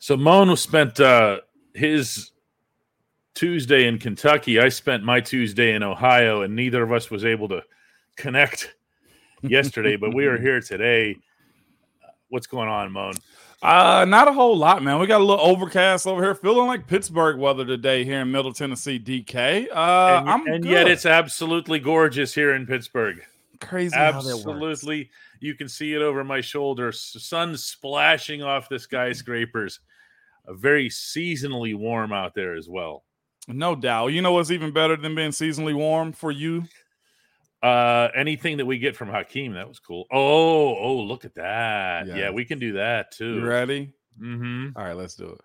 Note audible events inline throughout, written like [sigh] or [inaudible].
So Moan spent uh, his Tuesday in Kentucky. I spent my Tuesday in Ohio, and neither of us was able to connect [laughs] yesterday. but we are here today. What's going on, Moan? Uh, not a whole lot, man. We got a little overcast over here, feeling like Pittsburgh weather today here in Middle Tennessee, DK. Uh, and, I'm and good. yet it's absolutely gorgeous here in Pittsburgh. crazy. how that works. Absolutely, you can see it over my shoulder. Sun splashing off the skyscrapers. Very seasonally warm out there as well. No doubt. You know what's even better than being seasonally warm for you? Uh, anything that we get from Hakeem, that was cool. Oh, oh, look at that. Yeah, Yeah. we can do that too. You ready? Mm-hmm. All right, let's do it.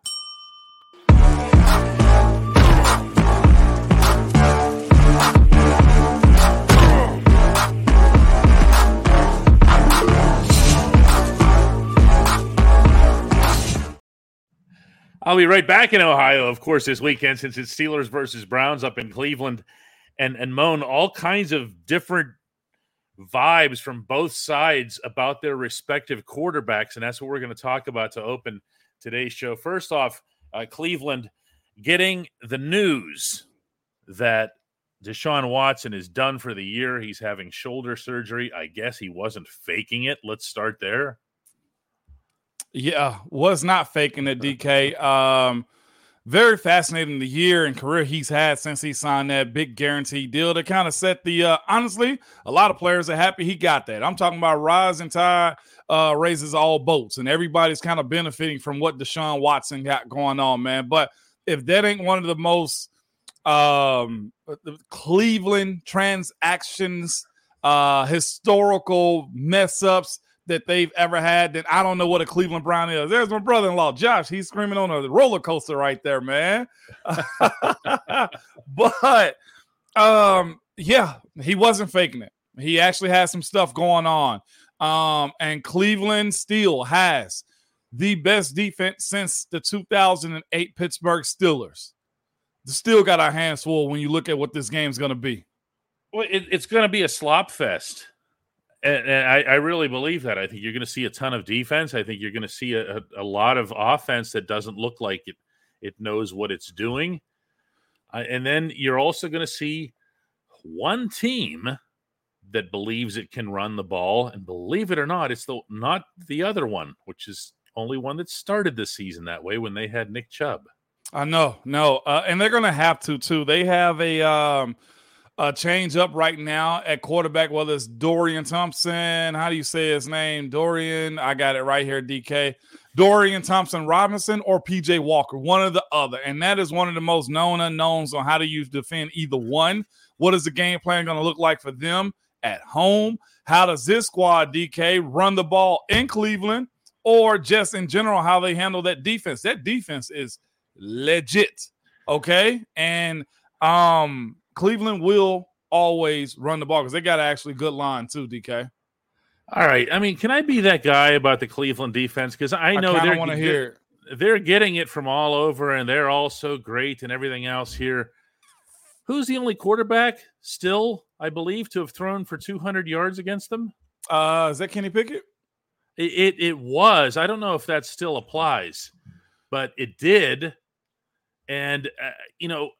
I'll be right back in Ohio, of course, this weekend since it's Steelers versus Browns up in Cleveland, and and Moan all kinds of different vibes from both sides about their respective quarterbacks, and that's what we're going to talk about to open today's show. First off, uh, Cleveland getting the news that Deshaun Watson is done for the year. He's having shoulder surgery. I guess he wasn't faking it. Let's start there. Yeah, was not faking it, DK. Um, very fascinating the year and career he's had since he signed that big guarantee deal to kind of set the uh honestly, a lot of players are happy he got that. I'm talking about rising tide uh raises all boats, and everybody's kind of benefiting from what Deshaun Watson got going on, man. But if that ain't one of the most um Cleveland transactions, uh historical mess ups that they've ever had, then I don't know what a Cleveland Brown is. There's my brother-in-law, Josh. He's screaming on a roller coaster right there, man. [laughs] but um, yeah, he wasn't faking it. He actually has some stuff going on. Um, and Cleveland still has the best defense since the 2008 Pittsburgh Steelers. Still got our hands full when you look at what this game's going to be. Well, it, it's going to be a slop fest. And, and I, I really believe that. I think you're going to see a ton of defense. I think you're going to see a, a, lot of offense that doesn't look like it, it knows what it's doing. Uh, and then you're also going to see one team that believes it can run the ball. And believe it or not, it's the not the other one, which is only one that started the season that way when they had Nick Chubb. I know, no, uh, and they're gonna have to too. They have a um a change up right now at quarterback, whether it's Dorian Thompson. How do you say his name? Dorian. I got it right here, DK. Dorian Thompson Robinson or PJ Walker, one or the other. And that is one of the most known unknowns on how do you defend either one. What is the game plan going to look like for them at home? How does this squad, DK, run the ball in Cleveland or just in general, how they handle that defense? That defense is legit. Okay. And um Cleveland will always run the ball because they got actually good line too, DK. All right. I mean, can I be that guy about the Cleveland defense? Because I know I they're want to they're- hear they're getting it from all over and they're all so great and everything else here. Who's the only quarterback still, I believe, to have thrown for 200 yards against them? Uh, is that Kenny Pickett? It, it, it was. I don't know if that still applies, but it did. And, uh, you know,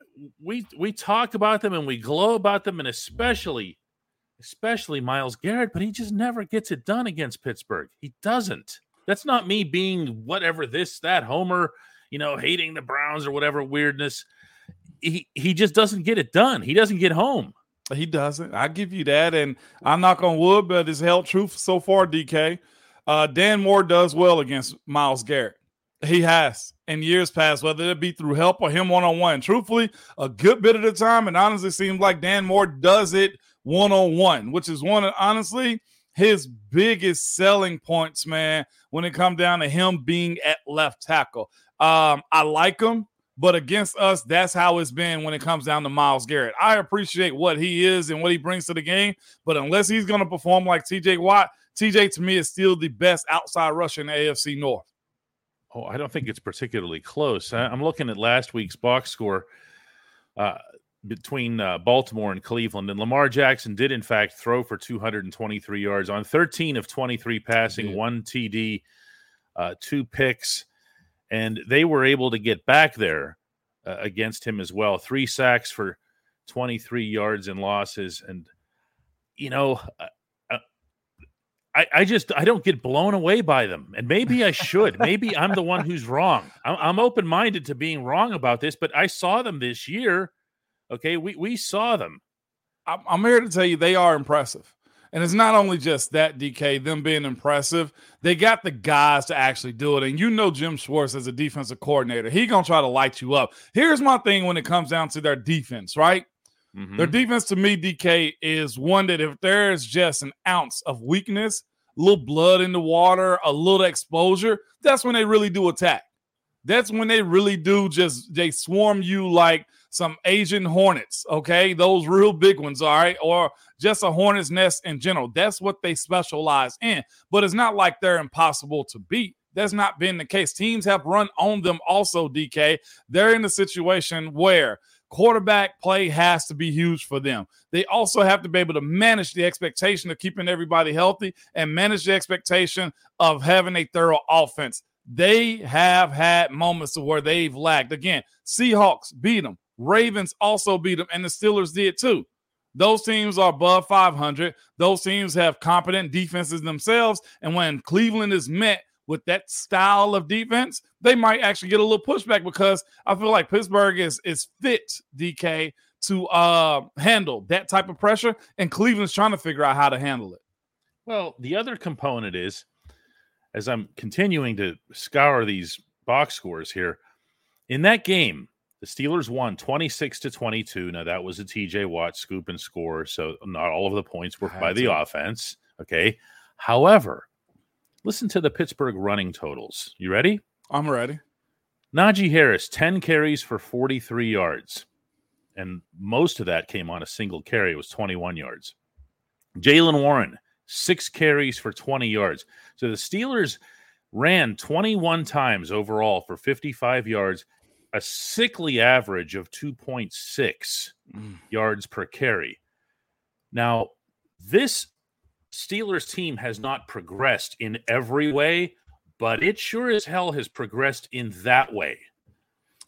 we we talk about them and we glow about them, and especially, especially Myles Garrett, but he just never gets it done against Pittsburgh. He doesn't. That's not me being whatever this, that, Homer, you know, hating the Browns or whatever weirdness. He he just doesn't get it done. He doesn't get home. He doesn't. I give you that, and I knock on wood, but it's held true so far. DK, uh, Dan Moore does well against Myles Garrett. He has in years past, whether it be through help or him one on one. Truthfully, a good bit of the time, and honestly seems like Dan Moore does it one on one, which is one of honestly his biggest selling points, man. When it comes down to him being at left tackle, um, I like him. But against us, that's how it's been when it comes down to Myles Garrett. I appreciate what he is and what he brings to the game, but unless he's going to perform like TJ Watt, TJ to me is still the best outside rusher in the AFC North. Oh, I don't think it's particularly close. I- I'm looking at last week's box score uh, between uh, Baltimore and Cleveland, and Lamar Jackson did, in fact, throw for 223 yards on 13 of 23 passing, did. one TD, uh, two picks. and they were able to get back there uh, against him as well. Three sacks for 23 yards and losses. And, you know, uh, I, I just I don't get blown away by them, and maybe I should. maybe I'm the one who's wrong. [laughs] I'm, I'm open minded to being wrong about this, but I saw them this year. Okay, we we saw them. I'm, I'm here to tell you they are impressive. And it's not only just that, DK, them being impressive. They got the guys to actually do it. And you know Jim Schwartz as a defensive coordinator. He gonna try to light you up. Here's my thing when it comes down to their defense, right? Mm-hmm. Their defense to me, DK, is one that if there's just an ounce of weakness, a little blood in the water, a little exposure, that's when they really do attack. That's when they really do just they swarm you like some Asian hornets, okay? Those real big ones, all right? Or just a hornet's nest in general. That's what they specialize in. But it's not like they're impossible to beat. That's not been the case. Teams have run on them also, DK. They're in a situation where quarterback play has to be huge for them. They also have to be able to manage the expectation of keeping everybody healthy and manage the expectation of having a thorough offense. They have had moments where they've lagged. Again, Seahawks beat them. Ravens also beat them, and the Steelers did too. Those teams are above 500. Those teams have competent defenses themselves. And when Cleveland is met with that style of defense, they might actually get a little pushback because I feel like Pittsburgh is is fit, DK, to uh, handle that type of pressure. And Cleveland's trying to figure out how to handle it. Well, the other component is as I'm continuing to scour these box scores here, in that game, the Steelers won 26 to 22. Now, that was a TJ Watt scoop and score. So, not all of the points were by the offense. Okay. However, listen to the Pittsburgh running totals. You ready? I'm ready. Najee Harris, 10 carries for 43 yards. And most of that came on a single carry. It was 21 yards. Jaylen Warren, six carries for 20 yards. So the Steelers ran 21 times overall for 55 yards a sickly average of 2.6 mm. yards per carry. Now, this Steelers team has not progressed in every way, but it sure as hell has progressed in that way.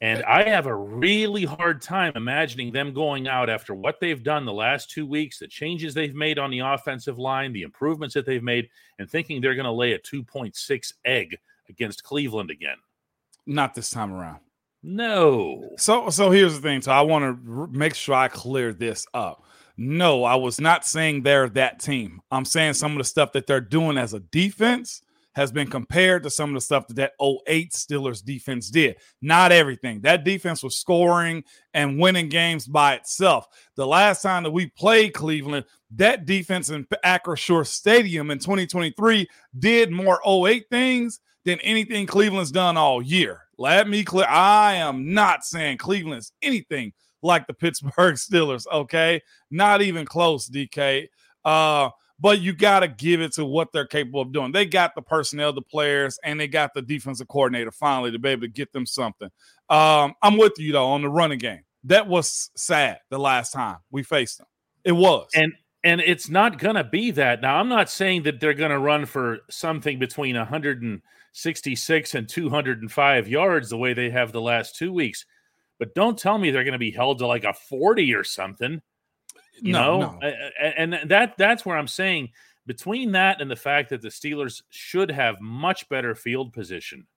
And I have a really hard time imagining them going out after what they've done the last two weeks, the changes they've made on the offensive line, the improvements that they've made, and thinking they're going to lay a 2.6 egg against Cleveland again. Not this time around. No. So so here's the thing. So I want to make sure I clear this up. No, I was not saying they're that team. I'm saying some of the stuff that they're doing as a defense has been compared to some of the stuff that that 08 Steelers defense did. Not everything. That defense was scoring and winning games by itself. The last time that we played Cleveland, that defense in Acrisure Stadium in 2023 did more 08 things than anything Cleveland's done all year. Let me clear. I am not saying Cleveland's anything like the Pittsburgh [laughs] Steelers. Okay, not even close, DK. Uh, but you got to give it to what they're capable of doing. They got the personnel, the players, and they got the defensive coordinator finally to be able to get them something. Um, I'm with you though on the running game. That was sad the last time we faced them. It was. And and it's not going to be that. Now, I'm not saying that they're going to run for something between 166 and 205 yards the way they have the last two weeks, but don't tell me they're going to be held to like a 40 or something. You no, know, no. and that that's where I'm saying between that and the fact that the Steelers should have much better field position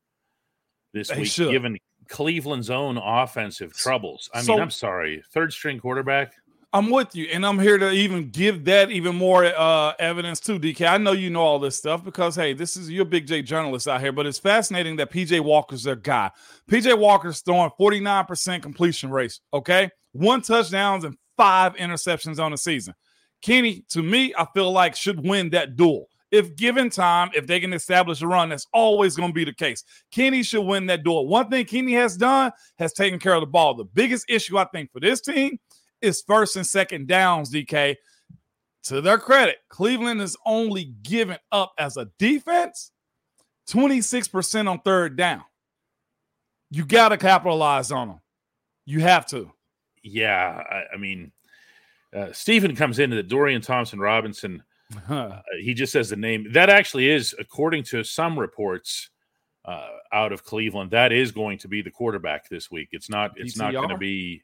this they week, should. given Cleveland's own offensive troubles. I so, mean, I'm sorry, third string quarterback. I'm with you, and I'm here to even give that even more uh, evidence too, DK. I know you know all this stuff because hey, this is you're a big J journalist out here, but it's fascinating that PJ Walker's their guy. PJ Walker's throwing 49% completion rates. Okay, one touchdowns and five interceptions on the season. Kenny, to me, I feel like should win that duel. If given time, if they can establish a run, that's always going to be the case. Kenny should win that duel. One thing Kenny has done has taken care of the ball. The biggest issue I think for this team is first and second downs, DK. To their credit, Cleveland is only given up as a defense 26% on third down. You got to capitalize on them. You have to. Yeah. I, I mean, uh, Stephen comes into the Dorian Thompson Robinson. Uh, he just says the name. That actually is, according to some reports, uh, out of Cleveland. That is going to be the quarterback this week. It's not. It's PTR? not going to be.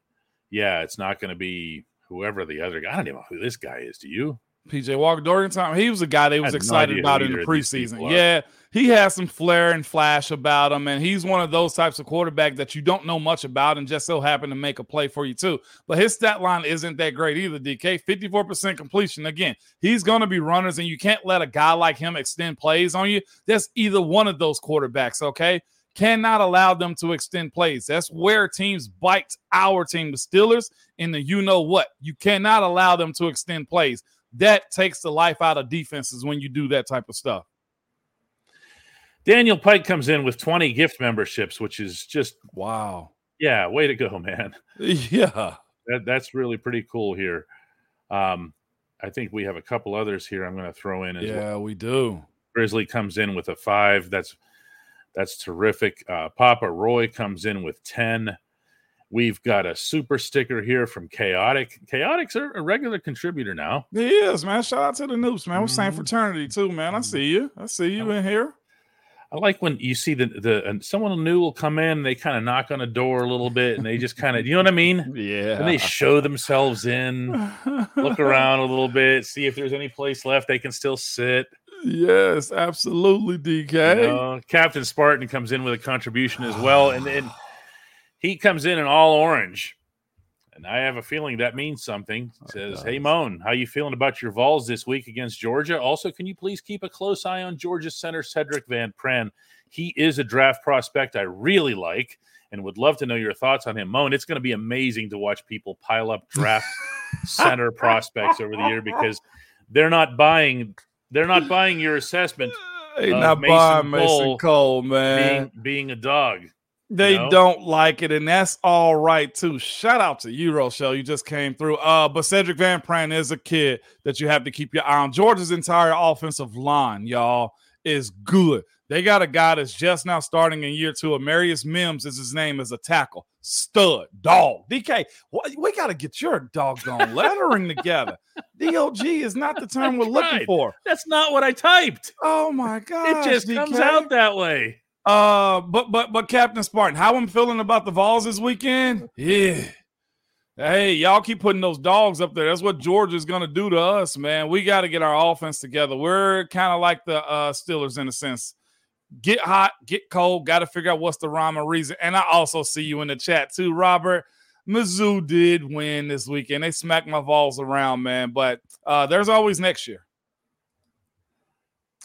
Yeah, it's not going to be whoever the other guy. I don't even know who this guy is. Do you? PJ Walker Dorian time. He was a guy they was excited no about in the preseason. Yeah, he has some flair and flash about him, and he's one of those types of quarterback that you don't know much about and just so happen to make a play for you too. But his stat line isn't that great either. DK, fifty four percent completion. Again, he's going to be runners, and you can't let a guy like him extend plays on you. That's either one of those quarterbacks. Okay. Cannot allow them to extend plays. That's where teams bite our team, the Steelers, in the you know what. You cannot allow them to extend plays that takes the life out of defenses when you do that type of stuff. Daniel Pike comes in with 20 gift memberships, which is just wow. Yeah, way to go, man. [laughs] Yeah. That, that's really pretty cool here. Um, I think we have a couple others here I'm going to throw in as yeah, well. we do. Grizzly comes in with a five. That's that's terrific. Uh, Papa Roy comes in with 10. We've got a super sticker here from Chaotic. Chaotic's a regular contributor now. He is, man. Shout out to the noobs, man. We're mm-hmm. same fraternity too, man. I see you. I see you in here. I like when you see the the and someone new will come in and they kind of knock on a door a little bit and they just kind of you know what I mean? Yeah. [laughs] And they show themselves in, look [laughs] around a little bit, see if there's any place left they can still sit. Yes, absolutely, DK. You know, Captain Spartan comes in with a contribution as well, and then he comes in in all orange. And I have a feeling that means something. says, "Hey Moan, how you feeling about your Vols this week against Georgia? Also, can you please keep a close eye on Georgia center Sedrick Van Pran? He is a draft prospect I really like and would love to know your thoughts on him. Moan, it's going to be amazing to watch people pile up draft [laughs] center prospects over the year because they're not buying they're not buying your assessment. [laughs] They not Mason buying Mason Cole, man. Being, being a dog. They know? don't like it, and that's all right too. Shout out to you, Rochelle. You just came through. Uh, but Sedrick Van Pran is a kid that you have to keep your eye on. Georgia's entire offensive line, y'all, is good. They got a guy that's just now starting in year two. Amarion Mims is his name as a tackle. Stud, dog. DK, we got to get your doggone lettering together. DOG is not the term we're looking right. for. That's not what I typed. Oh my god! It just DK. comes out that way. Uh, but but but Captain Spartan, how I'm feeling about the Vols this weekend? Yeah. Hey, y'all keep putting those dogs up there. That's what Georgia's gonna do to us, man. We got to get our offense together. We're kind of like the uh, Steelers in a sense. Get hot, get cold. Got to figure out what's the rhyme or reason. And I also see you in the chat too, Robert. Mizzou did win this weekend. They smacked my Vols around, man. But uh, there's always next year.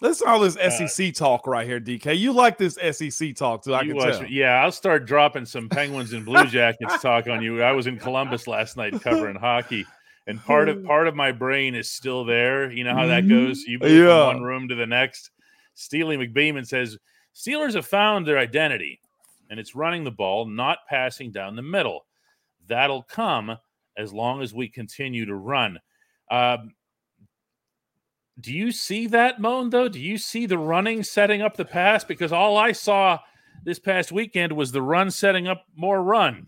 Listen all this SEC uh, talk right here, DK. You like this SEC talk too? I can tell. Yeah, I'll start dropping some Penguins and Blue Jackets [laughs] talk on you. I was in Columbus last night covering [laughs] hockey, and part of part of my brain is still there. You know how that goes. You move yeah. from one room to the next. Steely McBeeman says Steelers have found their identity, and it's running the ball, not passing down the middle. That'll come as long as we continue to run. Um, do you see that, Moan, though? Do you see the running setting up the pass? Because all I saw this past weekend was the run setting up more run.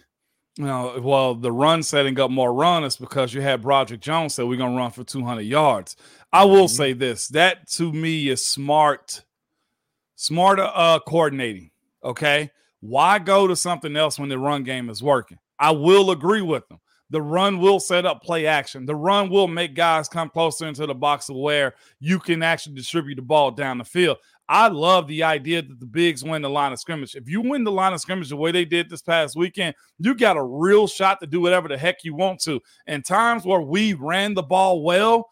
No, well, the run setting up more run is because you had Broderick Jones said we're gonna run for 200 yards. I will mm-hmm. say this: that to me is smart, smart uh, coordinating. Okay, why go to something else when the run game is working? I will agree with them. The run will set up play action. The run will make guys come closer into the box of where you can actually distribute the ball down the field. I love the idea that the bigs win the line of scrimmage. If you win the line of scrimmage the way they did this past weekend, you got a real shot to do whatever the heck you want to. And times where we ran the ball well,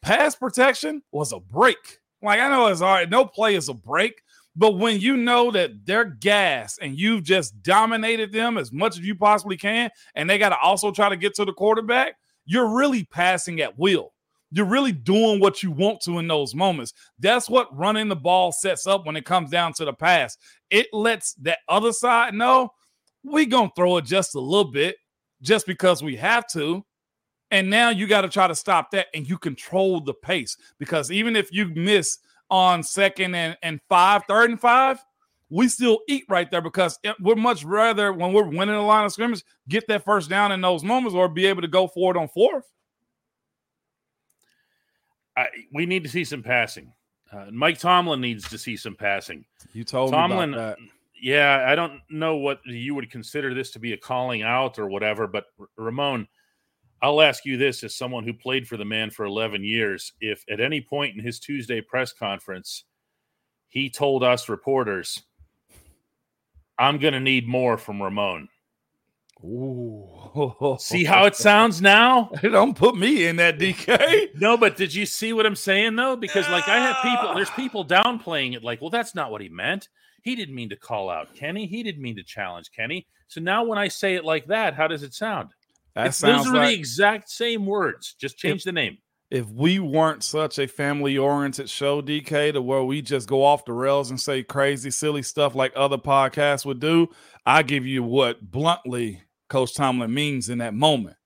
pass protection was a break. Like I know it's all right, no play is a break, but when you know that they're gas and you've just dominated them as much as you possibly can, and they got to also try to get to the quarterback, you're really passing at will. You're really doing what you want to in those moments. That's what running the ball sets up when it comes down to the pass. It lets that other side know we going to throw it just a little bit just because we have to. And now you got to try to stop that and you control the pace because even if you miss – on second and, and five, third and five, we still eat right there because we're much rather when we're winning the line of scrimmage, get that first down in those moments or be able to go for it on fourth. I, we need to see some passing. Uh, Mike Tomlin needs to see some passing. You told Tomlin, me about that. Yeah, I don't know what you would consider this to be a calling out or whatever, but Ramon, I'll ask you this as someone who played for the man for 11 years. If at any point in his Tuesday press conference, he told us reporters, I'm going to need more from Ramon. Ooh. See how it sounds now? [laughs] Don't put me in that DK. No, but did you see what I'm saying though? Because like I have people, there's people downplaying it, like, well, that's not what he meant. He didn't mean to call out Kenny. He didn't mean to challenge Kenny. So now when I say it like that, how does it sound? That It's- sounds those are like the exact same words. Just change the name. if we weren't such a family oriented show, DK, to where we just go off the rails and say crazy, silly stuff like other podcasts would do, I give you what bluntly Coach Tomlin means in that moment.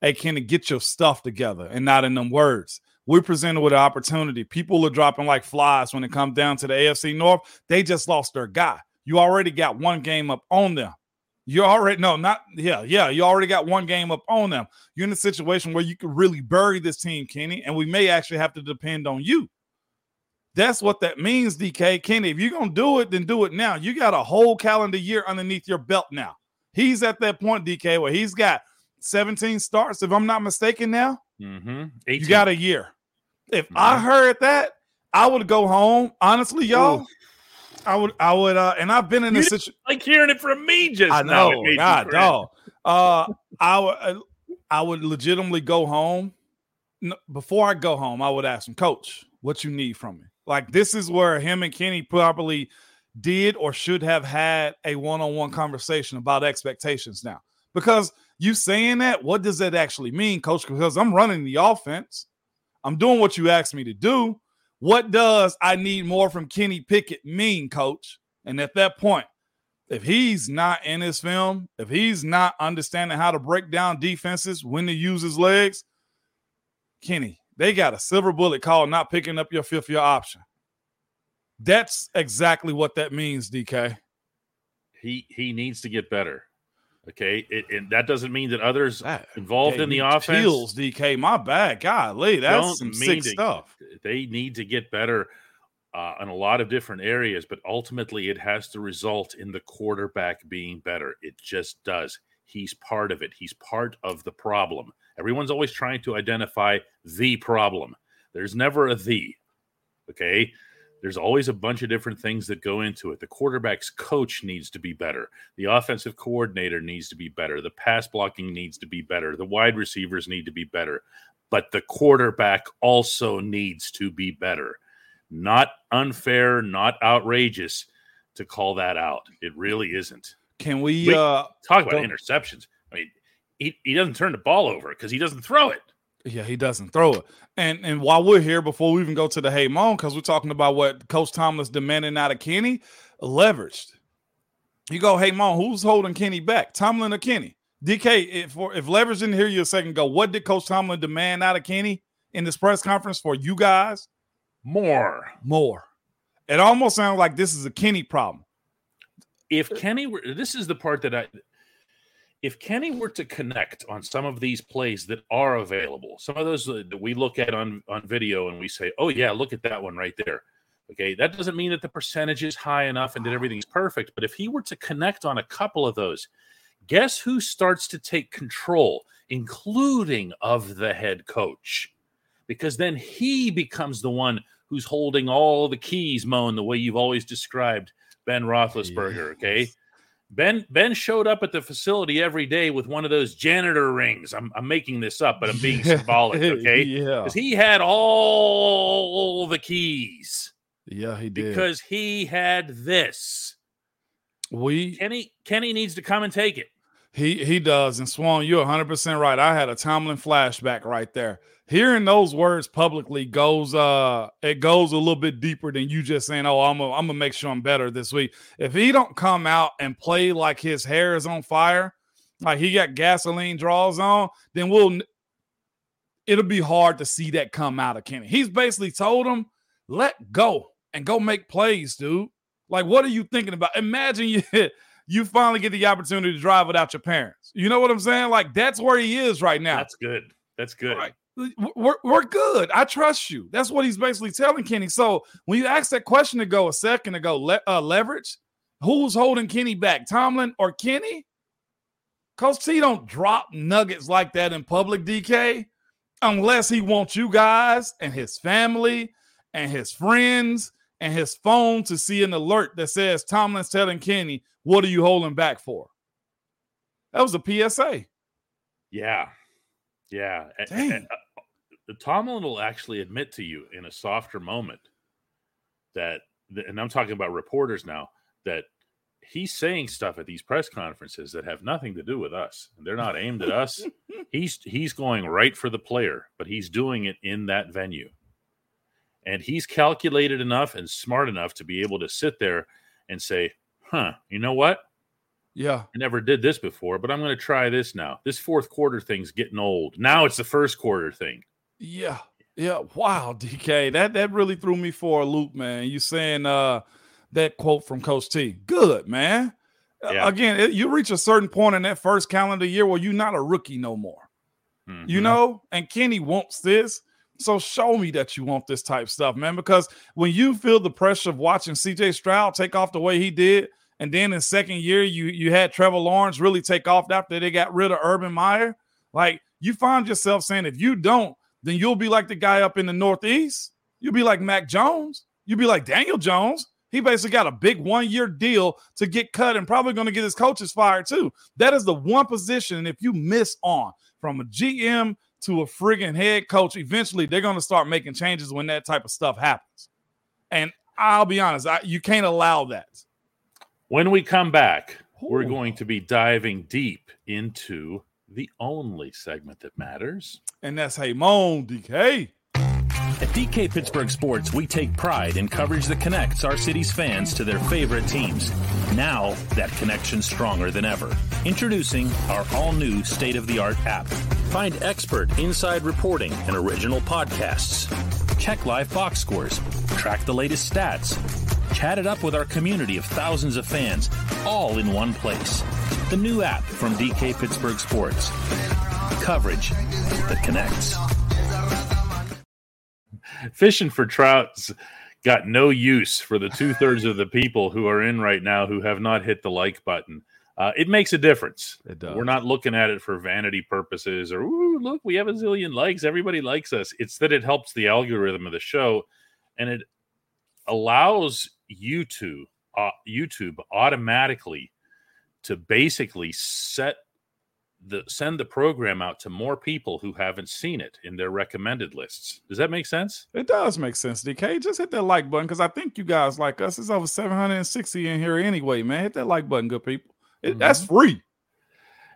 Hey, Kenny, get your stuff together and not in them words. We're presented with an opportunity. People are dropping like flies when it comes down to the AFC North. They just lost their guy. You already got one game up on them. You already no, not yeah, yeah. You already got one game up on them. You're in a situation where you could really bury this team, Kenny, and we may actually have to depend on you. That's what that means, DK. Kenny, if you're gonna do it, then do it now. You got a whole calendar year underneath your belt now. He's at that point, DK, where he's got 17 starts, if I'm not mistaken. Now Mm-hmm. you got a year. If I heard that, I would go home. Honestly, y'all, Ooh. I would, I would, uh, and I've been in You this situation. like hearing it from me just I know, me God, dog. Uh, I would, uh, I would legitimately go home. Before I go home, I would ask him, Coach, what you need from me? Like this is where him and Kenny probably did or should have had a one-on-one conversation about expectations now. Because you saying that, what does that actually mean, Coach? Because I'm running the offense, I'm doing what you asked me to do. What does I need more from Kenny Pickett mean, Coach? And at that point, if he's not in his film, if he's not understanding how to break down defenses, when to use his legs, Kenny, they got a silver bullet call not picking up your fifth year option. That's exactly what that means, DK. He he needs to get better. Okay, it, and that doesn't mean that others That involved in the offense chills, DK. My bad. Golly, that's some sick to- stuff. they need to get better uh, in a lot of different areas, but ultimately it has to result in the quarterback being better. It just does. He's part of it. He's part of the problem. Everyone's always trying to identify the problem. There's never a the. Okay. There's always a bunch of different things that go into it. The quarterback's coach needs to be better. The offensive coordinator needs to be better. The pass blocking needs to be better. The wide receivers need to be better. But the quarterback also needs to be better. Not unfair, not outrageous to call that out. It really isn't. Can we Wait. uh Talk about interceptions. I mean, he, he doesn't turn the ball over because he doesn't throw it. Yeah, he doesn't throw it. And and while we're here, before we even go to the hey Mon, because we're talking about what Coach Tomlin's demanding out of Kenny, leveraged. You go, hey Mon, who's holding Kenny back? Tomlin or Kenny? DK, if if leverage didn't hear you a second ago, what did Coach Tomlin demand out of Kenny in this press conference for you guys? More. More. It almost sounds like this is a Kenny problem. if Kenny were this is the part that I if Kenny were to connect on some of these plays that are available, some of those that we look at on on video and we say, "Oh yeah, look at that one right there." Okay, that doesn't mean that the percentage is high enough and that everything's perfect, but if he were to connect on a couple of those, guess who starts to take control, including of the head coach? Because then he becomes the one who's holding all the keys, Moan, the way you've always described Ben Roethlisberger. Okay, Ben Ben showed up at the facility every day with one of those janitor rings. I'm I'm making this up, but I'm being [laughs] symbolic. Okay, yeah. because he had all the keys Yeah, he did. because he had this. we Kenny Kenny needs to come and take it. He he does. And Swan, you're 100% right. I had a Tomlin flashback right there. Hearing those words publicly goes uh it goes a little bit deeper than you just saying, "Oh, I'm gonna, I'm gonna make sure I'm better this week." If he don't come out and play like his hair is on fire, like he got gasoline draws on, then we'll it'll be hard to see that come out of Kenny. He's basically told him, "Let go and go make plays, dude." Like, what are you thinking about? Imagine [laughs] you you finally get the opportunity to drive without your parents. You know what I'm saying? Like that's where he is right now. That's good. That's good. Right. we're, we're good. I trust you. That's what he's basically telling Kenny. So when you ask that question to go a second ago, le- uh, leverage, who's holding Kenny back, Tomlin or Kenny? Coach T don't drop nuggets like that in public, DK, unless he wants you guys and his family and his friends and his phone to see an alert that says Tomlin's telling Kenny, what are you holding back for? That was a PSA. Yeah. Yeah. Dang. And, uh, Tomlin will actually admit to you in a softer moment that, and I'm talking about reporters now, that he's saying stuff at these press conferences that have nothing to do with us. They're not aimed at us. [laughs] he's he's going right for the player, but he's doing it in that venue. And he's calculated enough and smart enough to be able to sit there and say, huh, you know what? Yeah. I never did this before, but I'm going to try this now. This fourth quarter thing's getting old. Now it's the first quarter thing. Yeah. Yeah. Wow, DK. That that really threw me for a loop, man. You saying uh that quote from Coach T. Good, man. Yeah. Again, it, you reach a certain point in that first calendar year where you're not a rookie no more. Mm-hmm. You know, and Kenny wants this. So show me that you want this type stuff, man. Because when you feel the pressure of watching CJ Stroud take off the way he did, and then in second year you you had Trevor Lawrence really take off after they got rid of Urban Meyer, like you find yourself saying, if you don't, then you'll be like the guy up in the Northeast. You'll be like Mac Jones. You'll be like Daniel Jones. He basically got a big one year deal to get cut and probably going to get his coaches fired too. That is the one position. And if you miss on from a GM to a friggin' head coach, eventually they're going to start making changes when that type of stuff happens. And I'll be honest, I, you can't allow that. When we come back, Ooh. we're going to be diving deep into the only segment that matters. And that's Hey Moan, DK. At DK Pittsburgh Sports, we take pride in coverage that connects our city's fans to their favorite teams. Now, that connection's stronger than ever. Introducing our all new state of the art app. Find expert inside reporting and original podcasts. Check live box scores, track the latest stats, chat it up with our community of thousands of fans, all in one place. The new app from DK Pittsburgh Sports. Coverage that connects. Fishing for trout's got no use for the two thirds of the people who are in right now who have not hit the like button. Uh, it makes a difference. It does. We're not looking at it for vanity purposes or, ooh, look, we have a zillion likes. Everybody likes us. It's that it helps the algorithm of the show and it allows YouTube, uh, YouTube automatically to basically set the send the program out to more people who haven't seen it in their recommended lists. Does that make sense? It does make sense, DK. Just hit that like button because I think you guys like us. It's over 760 in here anyway, man. Hit that like button, good people. It, mm-hmm. That's free.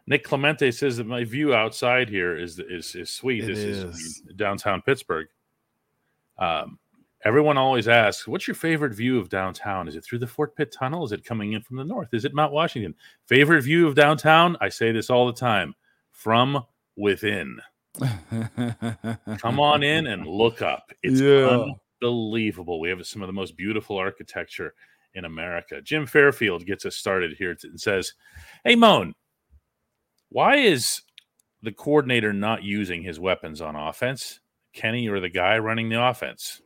Nick Clemente says that my view outside here is is is sweet. It this is. is downtown Pittsburgh. Um, Everyone always asks, "What's your favorite view of downtown? Is it through the Fort Pitt Tunnel? Is it coming in from the north? Is it Mount Washington?" Favorite view of downtown? I say this all the time: from within. [laughs] Come on in and look up. It's yeah. unbelievable. We have some of the most beautiful architecture in America. Jim Fairfield gets us started here and says, "Hey, Moan, why is the coordinator not using his weapons on offense? Kenny or the guy running the offense?"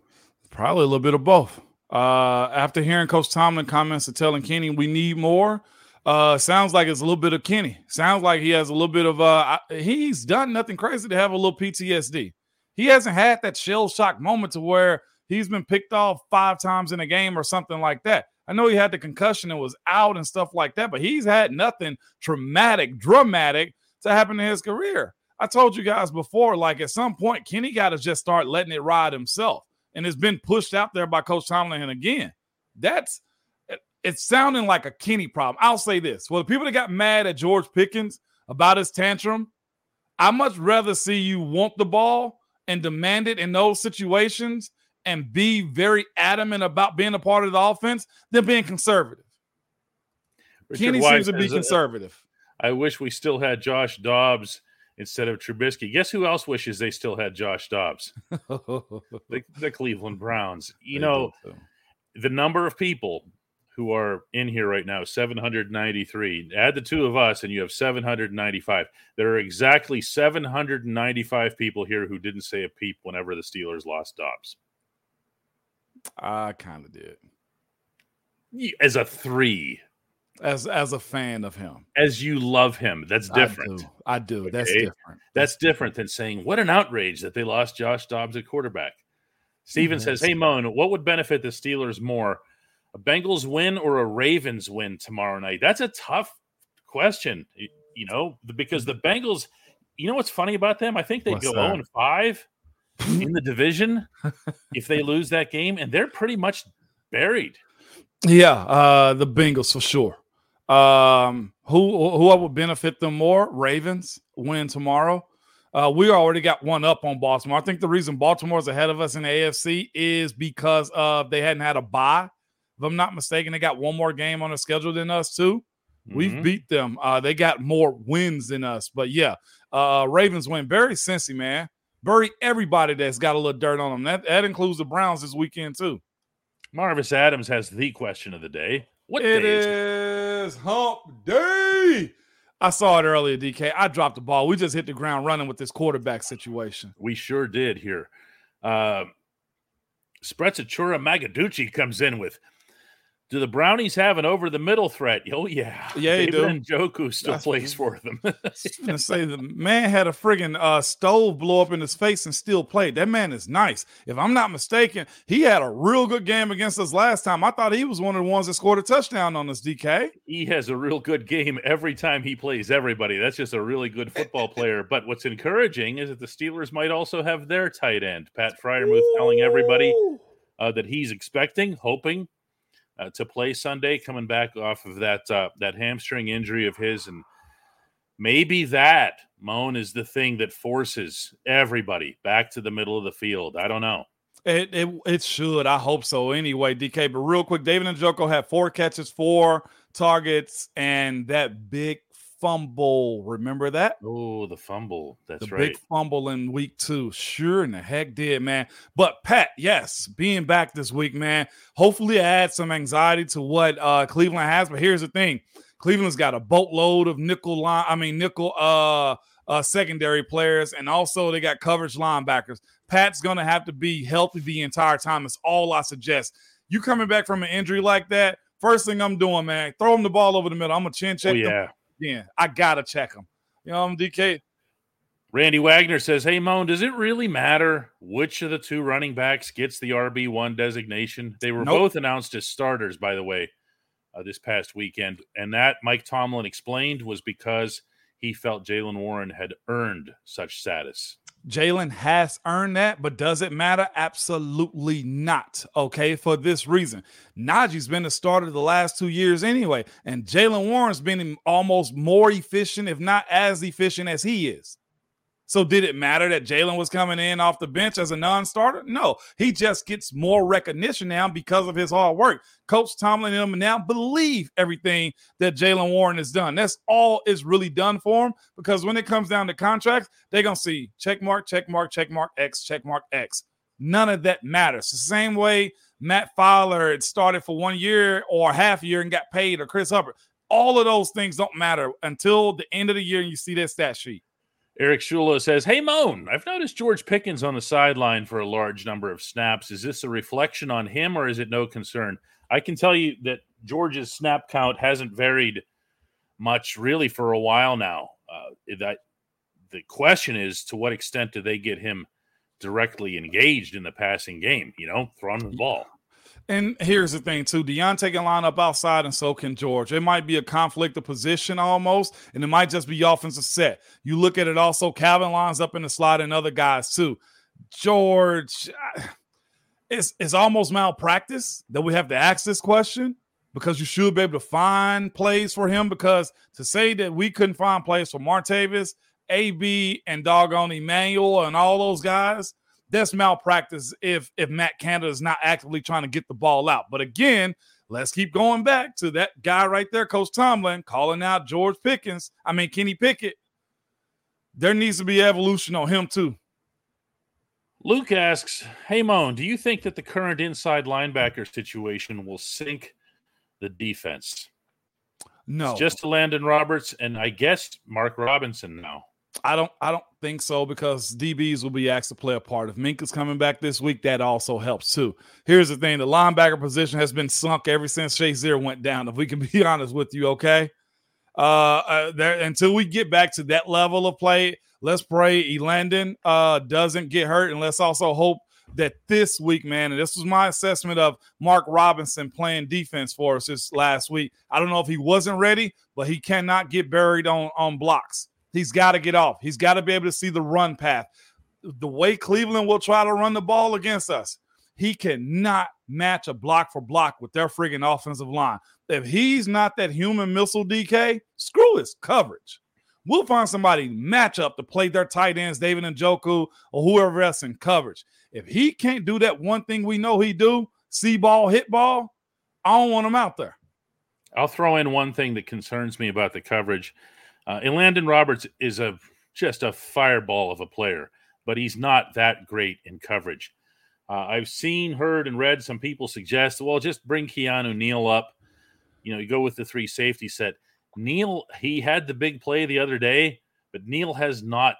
Probably a little bit of both. Uh, after hearing Coach Tomlin comments and telling Kenny we need more, uh, sounds like it's a little bit of Kenny. Sounds like he has a little bit of uh, he's done nothing crazy to have a little PTSD. He hasn't had that shell shock moment to where he's been picked off five times in a game or something like that. I know he had the concussion and was out and stuff like that, but he's had nothing traumatic, dramatic to happen in his career. I told you guys before, like at some point, Kenny got to just start letting it ride himself and it's been pushed out there by Coach Tomlin. Again, that's it's sounding like a Kenny problem. I'll say this: well, the people that got mad at George Pickens about his tantrum, I much rather see you want the ball and demand it in those situations and be very adamant about being a part of the offense than being conservative. Richard Kenny White seems to be uh, conservative. A, I wish we still had Josh Dobbs instead of Trubisky. Guess who else wishes they still had Josh Dobbs? [laughs] the, the, Cleveland Browns. You know, the number of people who are in here right now 793. Add the two of us, and you have 795. There are exactly 795 people here who didn't say a peep whenever the Steelers lost Dobbs. I kind of did. As a three. As as a fan of him. As you love him. That's different. I do. I do. Okay? That's different. That's different than saying, what an outrage that they lost Josh Dobbs at quarterback. Steven says, Hey Moan, what would benefit the Steelers more? A Bengals win or a Ravens win tomorrow night? That's a tough question, you know, because the Bengals, you know what's funny about them? I think they go 0 and 5 in the division if they lose that game, and they're pretty much buried. Yeah, uh, the Bengals for sure. Um, who who would benefit them more? Ravens win tomorrow. Uh, we already got one up on Baltimore. I think the reason Baltimore's ahead of us in the AFC is because of they hadn't had a bye. If I'm not mistaken, they got one more game on the schedule than us too. Mm-hmm. We've beat them. Uh, they got more wins than us. But yeah, uh, Ravens win. Very sensy, man. Bury everybody that's got a little dirt on them. That that includes the Browns this weekend too. Marvis Adams has the question of the day. What it day is, is Hump Day? I saw it earlier, DK. I dropped the ball. We just hit the ground running with this quarterback situation. We sure did here. Uh, Sprezzatura Magaducci comes in with do the Brownies have an over the middle threat? Oh yeah, yeah, David do. Njoku still That's plays for them. I was gonna say the man had a friggin' uh, stove blow up in his face and still played. That man is nice. If I'm not mistaken, he had a real good game against us last time. I thought he was one of the ones that scored a touchdown on us. DK. He has a real good game every time he plays everybody. That's just a really good football [laughs] player. But what's encouraging is that the Steelers might also have their tight end, Pat Freiermuth, telling everybody uh, that he's expecting, hoping uh, to play Sunday, coming back off of that uh, that hamstring injury of his, and maybe that Moan is the thing that forces everybody back to the middle of the field. I don't know. It, it it should. I hope so. Anyway, DK. But real quick, David Njoku had four catches, four targets, and that big fumble. Remember that? Oh, the fumble. That's the right. big fumble in week two. Sure in the heck did, man. But Pat, yes, being back this week, man. Hopefully, add some anxiety to what uh, Cleveland has. But here's the thing: Cleveland's got a boatload of nickel line. I mean, nickel uh, uh, secondary players, and also they got coverage linebackers. Pat's gonna have to be healthy the entire time. It's all I suggest. You coming back from an injury like that? First thing I'm doing, man, throw him the ball over the middle. I'm gonna chin check. Oh, yeah again. I gotta check him. You know, I'm DK. Randy Wagner says, Hey, Moan, does it really matter which of the two running backs gets the RB1 designation? They were nope. both announced as starters, by the way, uh, this past weekend. And that, Mike Tomlin explained, was because he felt Jaylen Warren had earned such status. Jaylen has earned that, but does it matter? Absolutely not. Okay, for this reason. Najee's been the starter the last two years anyway, and Jaylen Warren's been almost more efficient, if not as efficient as he is. So did it matter that Jaylen was coming in off the bench as a non-starter? No, he just gets more recognition now because of his hard work. Coach Tomlin and them now believe everything that Jaylen Warren has done. That's all is really done for him because when it comes down to contracts, they're gonna see check mark, check mark, check mark X, check mark X. None of that matters. The same way Matt Feiler had started for one year or half a year and got paid, or Chris Hubbard. All of those things don't matter until the end of the year and you see that stat sheet. Eric Shula says, Hey, Moan, I've noticed George Pickens on the sideline for a large number of snaps. Is this a reflection on him or is it no concern? I can tell you that George's snap count hasn't varied much really for a while now. Uh, that the question is to what extent do they get him directly engaged in the passing game, you know, throwing the ball? And here's the thing, too. Diontae can line up outside, and so can George. It might be a conflict of position almost, and it might just be offensive set. You look at it also, Calvin lines up in the slot, and other guys, too. George, [sighs] it's, it's almost malpractice that we have to ask this question because you should be able to find plays for him. Because to say that we couldn't find plays for Martavis, AB, and doggone Emmanuel, and all those guys – that's malpractice if if Matt Canada is not actively trying to get the ball out. But again, let's keep going back to that guy right there, Coach Tomlin, calling out George Pickens. I mean Kenny Pickett. There needs to be evolution on him too. Luke asks, "Hey Moan, do you think that the current inside linebacker situation will sink the defense? No, It's just Landon Roberts and I guess Mark Robinson now. I don't I don't think so because DBs will be asked to play a part. If Minkah's coming back this week, that also helps too. Here's the thing: the linebacker position has been sunk ever since Shazier went down. If we can [laughs] be honest with you, okay. Uh, uh there until we get back to that level of play, let's pray Elandon uh doesn't get hurt, and let's also hope that this week, man, and this was my assessment of Mark Robinson playing defense for us this last week. I don't know if he wasn't ready, but he cannot get buried on on blocks. He's got to get off. He's got to be able to see the run path. The way Cleveland will try to run the ball against us, he cannot match a block for block with their friggin' offensive line. If he's not that human missile DK, screw his coverage. We'll find somebody match up to play their tight ends, David Njoku, or whoever else in coverage. If he can't do that one thing we know he do, see ball, hit ball, I don't want him out there. I'll throw in one thing that concerns me about the coverage. Uh, and Landon Roberts is a just a fireball of a player, but he's not that great in coverage. Uh, I've seen, heard, and read some people suggest, well, just bring Keanu Neal up. You know, you go with the three safety set. Neal, he had the big play the other day, but Neal has not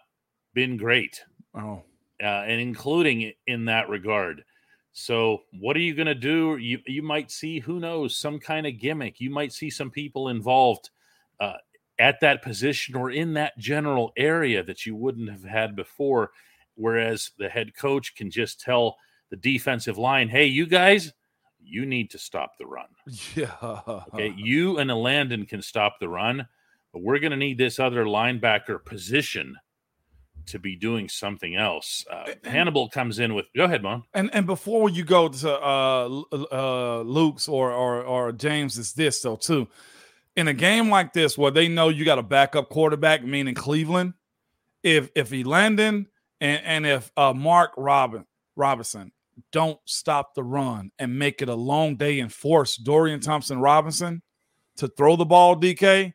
been great, Oh, uh, and including in that regard. So, what are you going to do? You you might see, who knows, some kind of gimmick. You might see some people involved uh, at that position or in that general area that you wouldn't have had before. Whereas the head coach can just tell the defensive line, "Hey, you guys, you need to stop the run." yeah. Okay, you and Landon can stop the run, but we're going to need this other linebacker position to be doing something else. Uh, Hannibal comes in with. Go ahead, Mon. And and before you go to uh, uh, Luke's or, or or James, is this though too? In a game like this, where they know you got a backup quarterback, meaning Cleveland, if if he Landon and and if uh, Mark Robin Robinson don't stop the run and make it a long day and force Dorian Thompson Robinson to throw the ball, DK,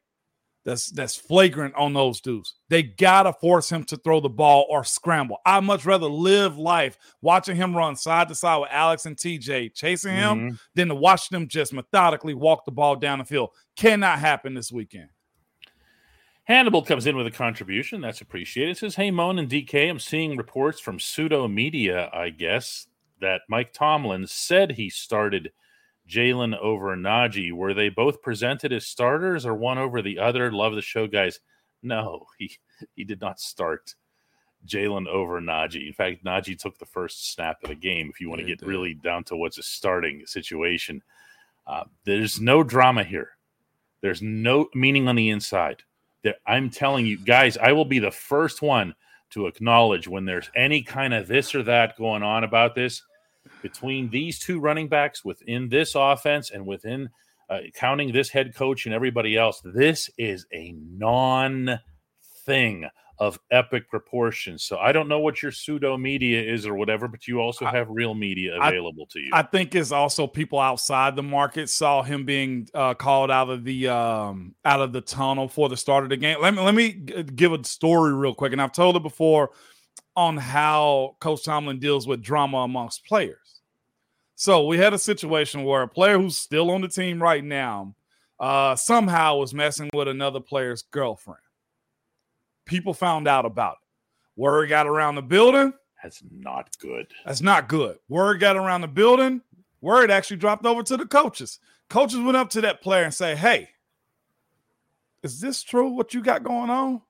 that's that's flagrant on those dudes. They gotta force him to throw the ball or scramble. I'd much rather live life watching him run side to side with Alex and TJ chasing him Mhm. than to watch them just methodically walk the ball down the field. Cannot happen this weekend. Hannibal comes in with a contribution. That's appreciated. It says, Hey, Moan and DK, I'm seeing reports from pseudo media, I guess, that Mike Tomlin said he started Jaylen over Najee. Were they both presented as starters or one over the other? Love the show, guys. No, [laughs] he, he did not start Jaylen over Najee. In fact, Najee took the first snap of the game. If you want to get really down to what's a starting situation, uh, there's no drama here. There's no meaning on the inside. There, I'm telling you, guys, I will be the first one to acknowledge when there's any kind of this or that going on about this between these two running backs within this offense and within uh, counting this head coach and everybody else. This is a non thing of epic proportions. So I don't know what your pseudo media is or whatever, but you also I- have real media I- available to you. I think it's also people outside the market saw him being uh, called out of the um, out of the tunnel for the start of the game. Let me let me give a story real quick, and I've told it before on how Coach Tomlin deals with drama amongst players. So we had a situation where a player who's still on the team right now uh, somehow was messing with another player's girlfriend. People found out about it. Word got around the building. That's not good. That's not good. Word got around the building. Word actually dropped over to the coaches. Coaches went up to that player and say, "Hey, is this true? What you got going on?"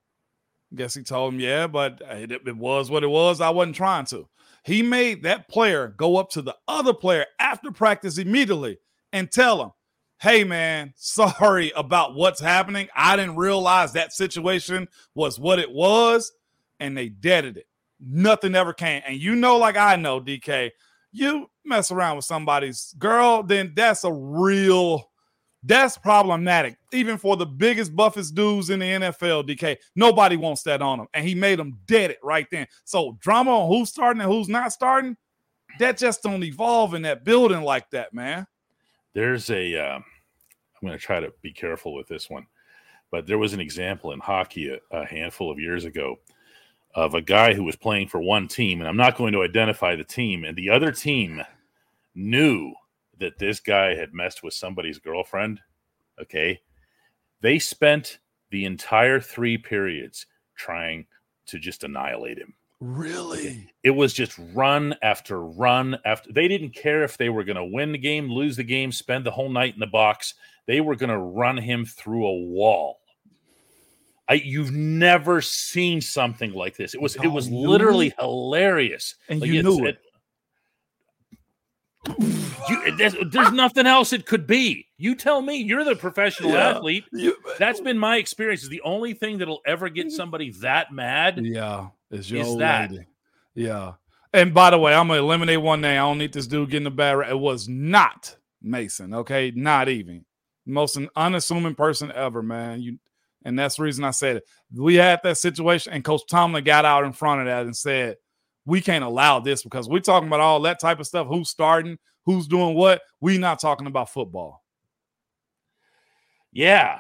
Guess he told him, "Yeah, but it, it was what it was. I wasn't trying to." He made that player go up to the other player after practice immediately and tell him, "Hey, man, sorry about what's happening. I didn't realize that situation was what it was." And they deaded it nothing ever came. And you know, like I know, DK, you mess around with somebody's girl, then that's a real, that's problematic. Even for the biggest, buffest dudes in the NFL, DK, nobody wants that on him. And he made them dead it right then. So drama on who's starting and who's not starting, that just don't evolve in that building like that, man. There's a. Uh, I'm going to try to be careful with this one, but there was an example in hockey a, a handful of years ago of a guy who was playing for one team, and I'm not going to identify the team, and the other team knew that this guy had messed with somebody's girlfriend, okay, they spent the entire three periods trying to just annihilate him. Really? It was just run after run after. They didn't care if they were going to win the game, lose the game, spend the whole night in the box. They were going to run him through a wall. I, you've never seen something like this. It was it was literally hilarious, and Like, you knew it. You, there's, there's nothing else it could be. You tell me. You're the professional Yeah. athlete. You- uh, That's been my experience. Is the only thing that'll ever get mm-hmm. somebody that mad. yeah, it's your Is that- lady. Yeah. And by the way, I'm gonna eliminate one name. I don't need this dude getting a bad rap. It was not Mason. Okay, not even most un- unassuming person ever, man. You, and that's the reason I said it. We had that situation, and Coach Tomlin got out in front of that and said, "We can't allow this because we're talking about all that type of stuff. Who's starting? Who's doing what? we not talking about football." Yeah,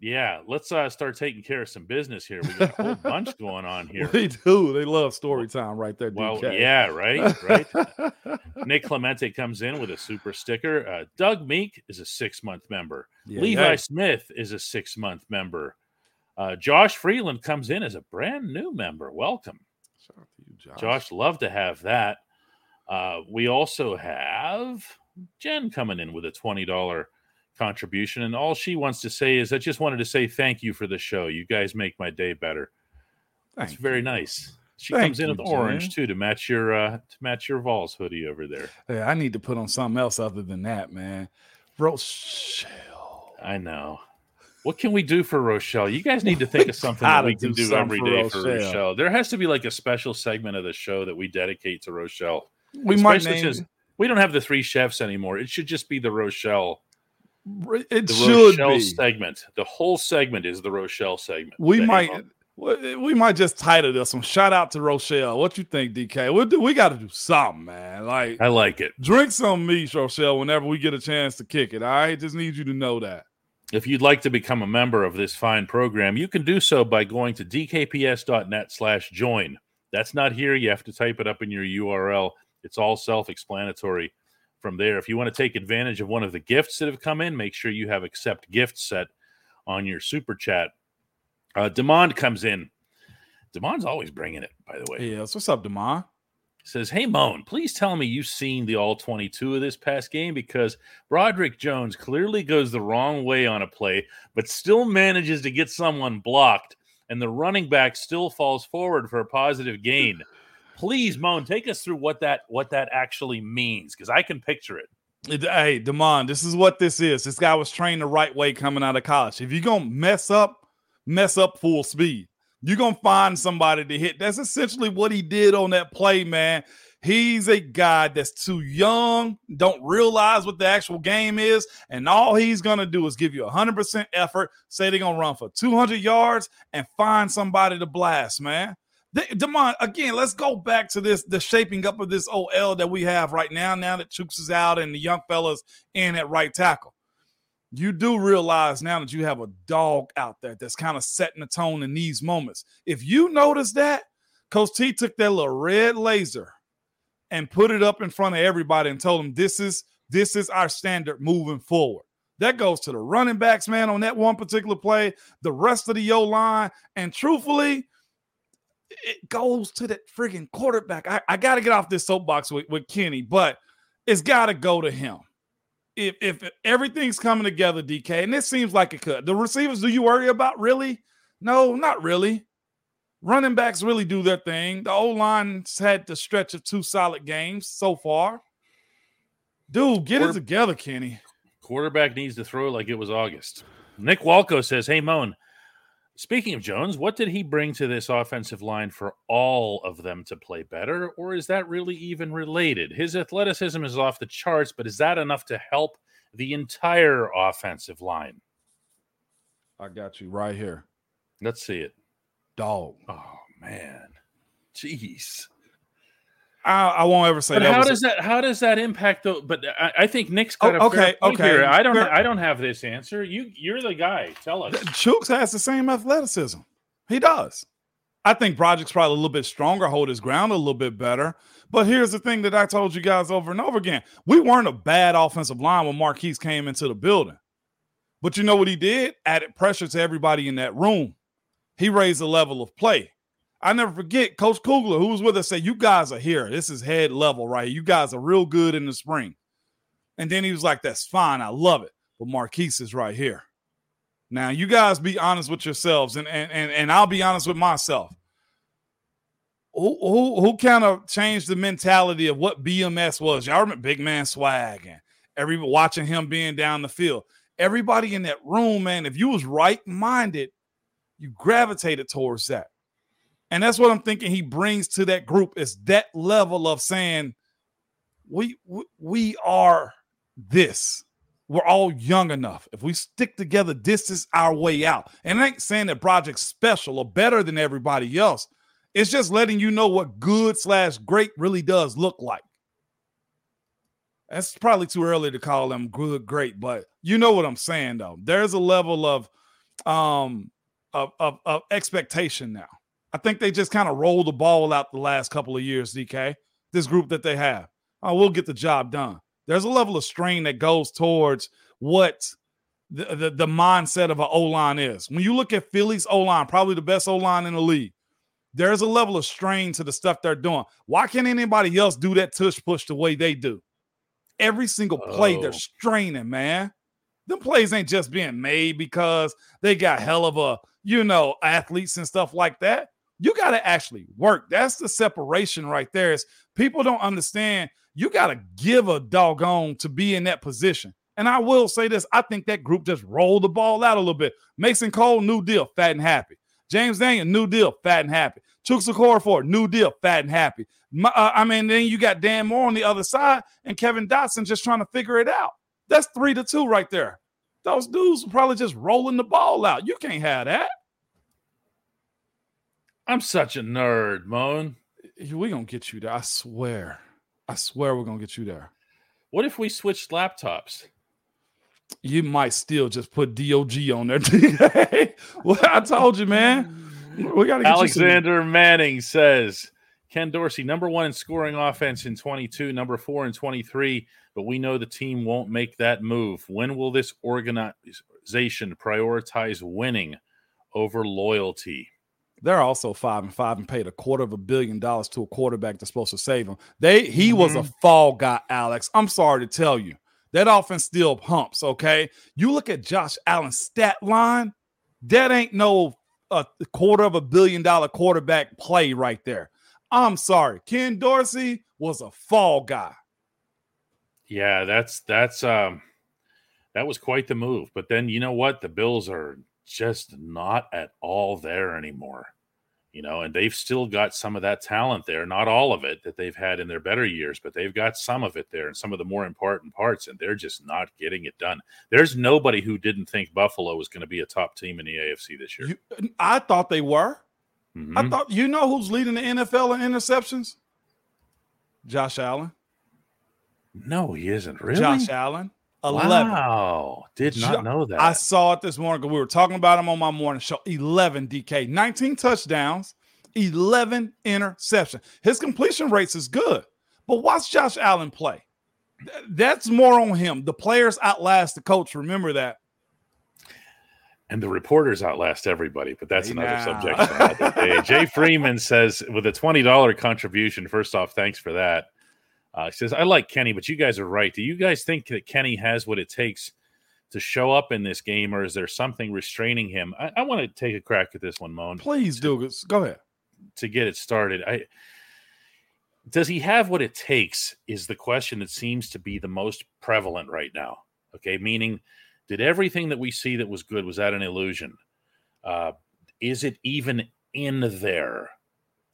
yeah. Let's uh, start taking care of some business here. We got a whole bunch [laughs] going on here. They do. They love story time right there. Well, DK. yeah, right, right. [laughs] Nick Clemente comes in with a super sticker. Uh, Doug Meek is a six month member. Yeah, Levi yeah. Smith is a six month member. Uh, Josh Freeland comes in as a brand new member. Welcome, Shout out to you, Josh. Josh. Love to have that. Uh, we also have Jen coming in with a twenty dollar contribution, and all she wants to say is, "I just wanted to say thank you for the show. You guys make my day better." That's very you. nice. She Thank comes in you, with orange too to match your uh to match your Vols hoodie over there. Hey, I need to put on something else other than that, man. Rochelle. I know. What can we do for Rochelle? You guys need to think of [laughs] something that we can do do every for day for Rochelle. Rochelle. There has to be like a special segment of the show that we dedicate to Rochelle. We might name since we don't have the three chefs anymore. It should just be the Rochelle, it the should Rochelle be. segment. The whole segment is the Rochelle segment. We might we we might just title this one. Shout out to Rochelle. What you think, DK? We'll do, we got to do something, man. Like I like it. drink some meat, Rochelle, whenever we get a chance to kick it. Right, just need you to know that. If you'd like to become a member of this fine program, you can do so by going to dkps.net slash join. That's not here. You have to type it up in your URL. It's all self-explanatory from there. If you want to take advantage of one of the gifts that have come in, make sure you have accept gift set on your super chat. Uh, Demond comes in. Demond's always bringing it, by the way. Yes. What's up, Demond? says, Hey, Moan, please tell me you've seen the all 22 of this past game because Broderick Jones clearly goes the wrong way on a play, but still manages to get someone blocked, and the running back still falls forward for a positive gain. Please, Moan, take us through what that what that actually means because I can picture it. Hey, Demond, this is what this is. This guy was trained the right way coming out of college. If you're gonna mess up, mess up full speed. You're gonna find somebody to hit. That's essentially what he did on that play, man. He's a guy that's too young, don't realize what the actual game is, and all he's gonna do is give you 100% effort. Say they're gonna run for 200 yards and find somebody to blast, man. De- Demond, again, let's go back to this the shaping up of this OL that we have right now. Now that Chuks is out and the young fellas in at right tackle, you do realize now that you have a dog out there that's kind of setting the tone in these moments. If you notice that, Coach T took that little red laser and put it up in front of everybody and told them this is this is our standard moving forward. That goes to the running backs, man, on that one particular play, the rest of the O line, and truthfully, it goes to that friggin' quarterback. I, I got to get off this soapbox with, with Kenny, but it's got to go to him. If, if everything's coming together, DK, and this seems like it could. The receivers, do you worry about really? No, not really. Running backs really do their thing. The O line's had the stretch of two solid games so far. Dude, get it together, Kenny. Quarterback needs to throw like it was August. Nick Walco says, Hey, Moan, speaking of Jones, what did he bring to this offensive line for all of them to play better? Or is that really even related? His athleticism is off the charts, but is that enough to help the entire offensive line? I got you right here. Let's see it. Dog. Oh, man. Jeez. I, I won't ever say But that. how was a- does that how does that impact though? But I, I think Nick's oh, got Oh, a okay, okay. here. I don't I don't have this answer. You you're the guy. Tell us. Chuks has the same athleticism. He does. I think Broderick's probably a little bit stronger, hold his ground a little bit better. But here's the thing that I told you guys over and over again: we weren't a bad offensive line when Maurkice came into the building. But you know what he did? Added pressure to everybody in that room. He raised the level of play. I never forget Coach Kugler, who was with us, said, You guys are here. This is head level, right? You guys are real good in the spring. And then he was like, That's fine. I love it. But Maurkice is right here. Now, you guys be honest with yourselves, and and and, and I'll be honest with myself. Who who, who kind of changed the mentality of what BMS was? Y'all remember Big Man Swag and every watching him being down the field everybody in that room, man, if you was right-minded, you gravitated towards that. And that's what I'm thinking he brings to that group is that level of saying, we we, we are this. We're all young enough. If we stick together, this is our way out. And I ain't saying that Broderick's special or better than everybody else. It's just letting you know what good slash great really does look like. That's probably too early to call them good, great, but you know what I'm saying though. There's a level of um of, of, of expectation now. I think they just kind of rolled the ball out the last couple of years, DK. This group that they have. Oh, we'll get the job done. There's a level of strain that goes towards what the, the, the mindset of an O line is. When you look at Philly's O line, probably the best O line in the league, there's a level of strain to the stuff they're doing. Why can't anybody else do that tush push the way they do? every single play oh. they're straining, man. Them plays ain't just being made because they got hell of a, you know, athletes and stuff like that. You got to actually work. That's the separation right there. Is people don't understand. You got to give a doggone to be in that position. And I will say this: I think that group just rolled the ball out a little bit. Mason Cole, new deal, fat and happy. James Daniel, new deal, fat and happy. Chuks Okorafor, new deal, fat and happy. My, uh, I mean, then you got Dan Moore on the other side and Kevin Dotson just trying to figure it out. That's three to two right there. Those dudes are probably just rolling the ball out. You can't have that. I'm such a nerd, Moan. We're gonna get you there. I swear. I swear we're gonna get you there. What if we switched laptops? You might still just put DOG on there. [laughs] well, I told you, man. We gotta Alexander Manning says Ken Dorsey, number one in scoring offense in 22, number four in 23, but we know the team won't make that move. When will this organization prioritize winning over loyalty? They're also five and five and paid a quarter of a billion dollars to a quarterback that's supposed to save them. They he mm-hmm. was a fall guy, Alex. I'm sorry to tell you. That offense still pumps, okay? You look at Josh Allen's stat line, that ain't no a quarter of a billion dollar quarterback play right there. I'm sorry. Ken Dorsey was a fall guy. Yeah, that's that's um that was quite the move. But then you know what? The Bills are just not at all there anymore you know, and they've still got some of that talent there, not all of it that they've had in their better years, but they've got some of it there and some of the more important parts, and they're just not getting it done. There's nobody who didn't think Buffalo was going to be a top team in the AFC this year. You, I thought they were. Mm-hmm. I thought you know who's leading the NFL in interceptions? Josh Allen. No, he isn't really. Josh Allen. 11. Wow. Did not know that. I saw it this morning because we were talking about him on my morning show. 11 DK, 19 touchdowns, 11 interceptions. His completion rates is good. But watch Josh Allen play. That's more on him. The players outlast the coach. Remember that. And the reporters outlast everybody, but that's hey, another now. subject. Jay [laughs] Freeman says, with a $20 contribution, first off, thanks for that. Uh, he says, I like Kenny, but you guys are right. Do you guys think that Kenny has what it takes to show up in this game, or is there something restraining him? I, I want to take a crack at this one, Moan. Please do. Go ahead. To get it started. I does he have what it takes is the question that seems to be the most prevalent right now. Okay, meaning did everything that we see that was good was that an illusion? Uh, is it even in there?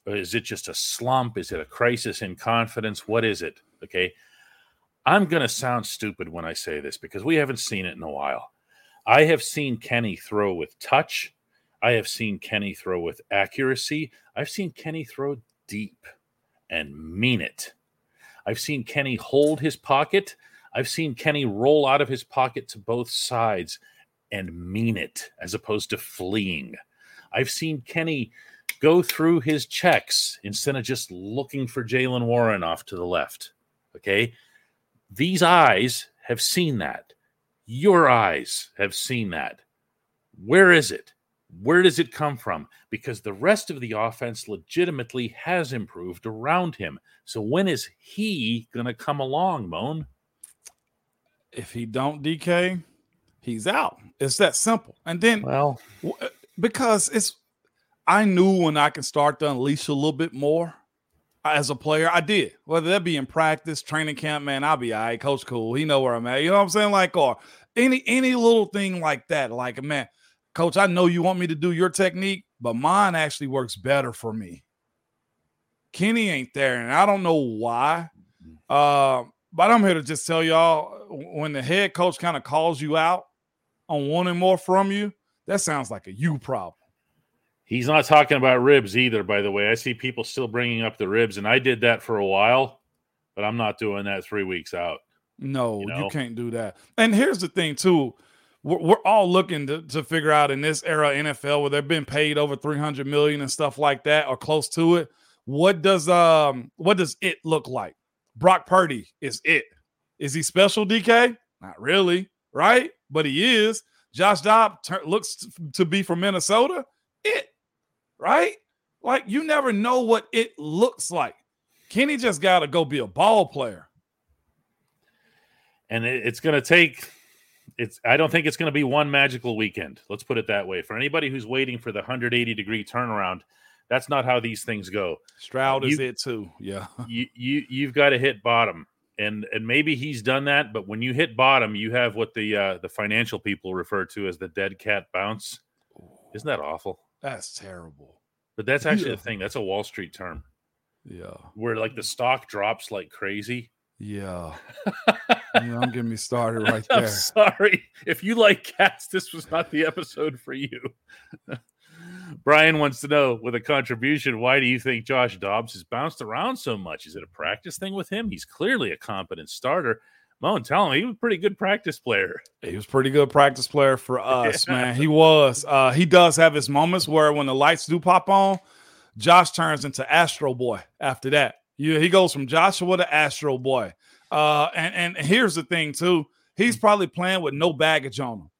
Is it just a slump? Is it a crisis in confidence? What is it? Okay. I'm going to sound stupid when I say this because we haven't seen it in a while. I have seen Kenny throw with touch. I have seen Kenny throw with accuracy. I've seen Kenny throw deep and mean it. I've seen Kenny hold his pocket. I've seen Kenny roll out of his pocket to both sides and mean it as opposed to fleeing. I've seen Kenny go through his checks instead of just looking for Jaylen Warren off to the left. Okay. These eyes have seen that. Your eyes have seen that. Where is it? Where does it come from? Because the rest of the offense legitimately has improved around him. So when is he going to come along, Moan? If he don't DK, he's out. It's that simple. And then, well, uh, because it's, I knew when I can start to unleash a little bit more as a player. I did. Whether that be in practice, training camp, man, I'll be all right. Coach cool. He know where I'm at. You know what I'm saying? Like, or any any little thing like that. Like, man, coach, I know you want me to do your technique, but mine actually works better for me. Kenny ain't there, and I don't know why. Uh, but I'm here to just tell y'all when the head coach kind of calls you out on wanting more from you, that sounds like a you problem. He's not talking about ribs either, by the way. I see people still bringing up the ribs, and I did that for a while, but I'm not doing that three weeks out. No, you, know? you can't do that. And here's the thing, too we're, we're all looking to, to figure out in this era NFL where they've been paid over 300 million and stuff like that or close to it. What does um what does it look like? Brock Purdy is it. Is he special, DK? Not really, right? But he is. Josh Dobb ter- looks to be from Minnesota. It, right? Like you never know what it looks like. Kenny just got to go be a ball player. And it's going to take it's I don't think it's going to be one magical weekend. Let's put it that way. For anybody who's waiting for the 180 degree turnaround, that's not how these things go. Stroud you, is it too. Yeah. [laughs] You you you've got to hit bottom. And and maybe he's done that, but when you hit bottom, you have what the uh the financial people refer to as the dead cat bounce. Isn't that awful? That's terrible. But that's actually yeah. the thing. That's a Wall Street term. Yeah. Where like the stock drops like crazy yeah. [laughs] I'm getting me started right there. I'm sorry. If you like cats, this was not the episode for you. [laughs] Brian wants to know with a contribution, why do you think Josh Dobbs has bounced around so much? Is it a practice thing with him? He's clearly a competent starter. Moan, tell him he was a pretty good practice player. He was pretty good practice player for [laughs] us, yeah. man. He was. Uh, he does have his moments where when the lights do pop on, Josh turns into Astro Boy after that. Yeah, he goes from Joshua to Astro Boy. Uh, and, and here's the thing, too. He's probably playing with no baggage on him.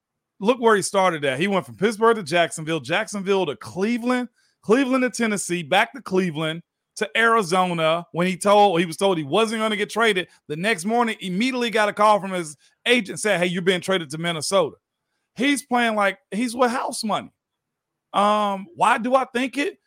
Look where he started at. He went from Pittsburgh to Jacksonville, Jacksonville to Cleveland, Cleveland to Tennessee, back to Cleveland to Arizona. When he told he was told he wasn't going to get traded, the next morning immediately got a call from his agent said, "Hey, you're being traded to Minnesota." He's playing like he's with house money. Um, why do I think it?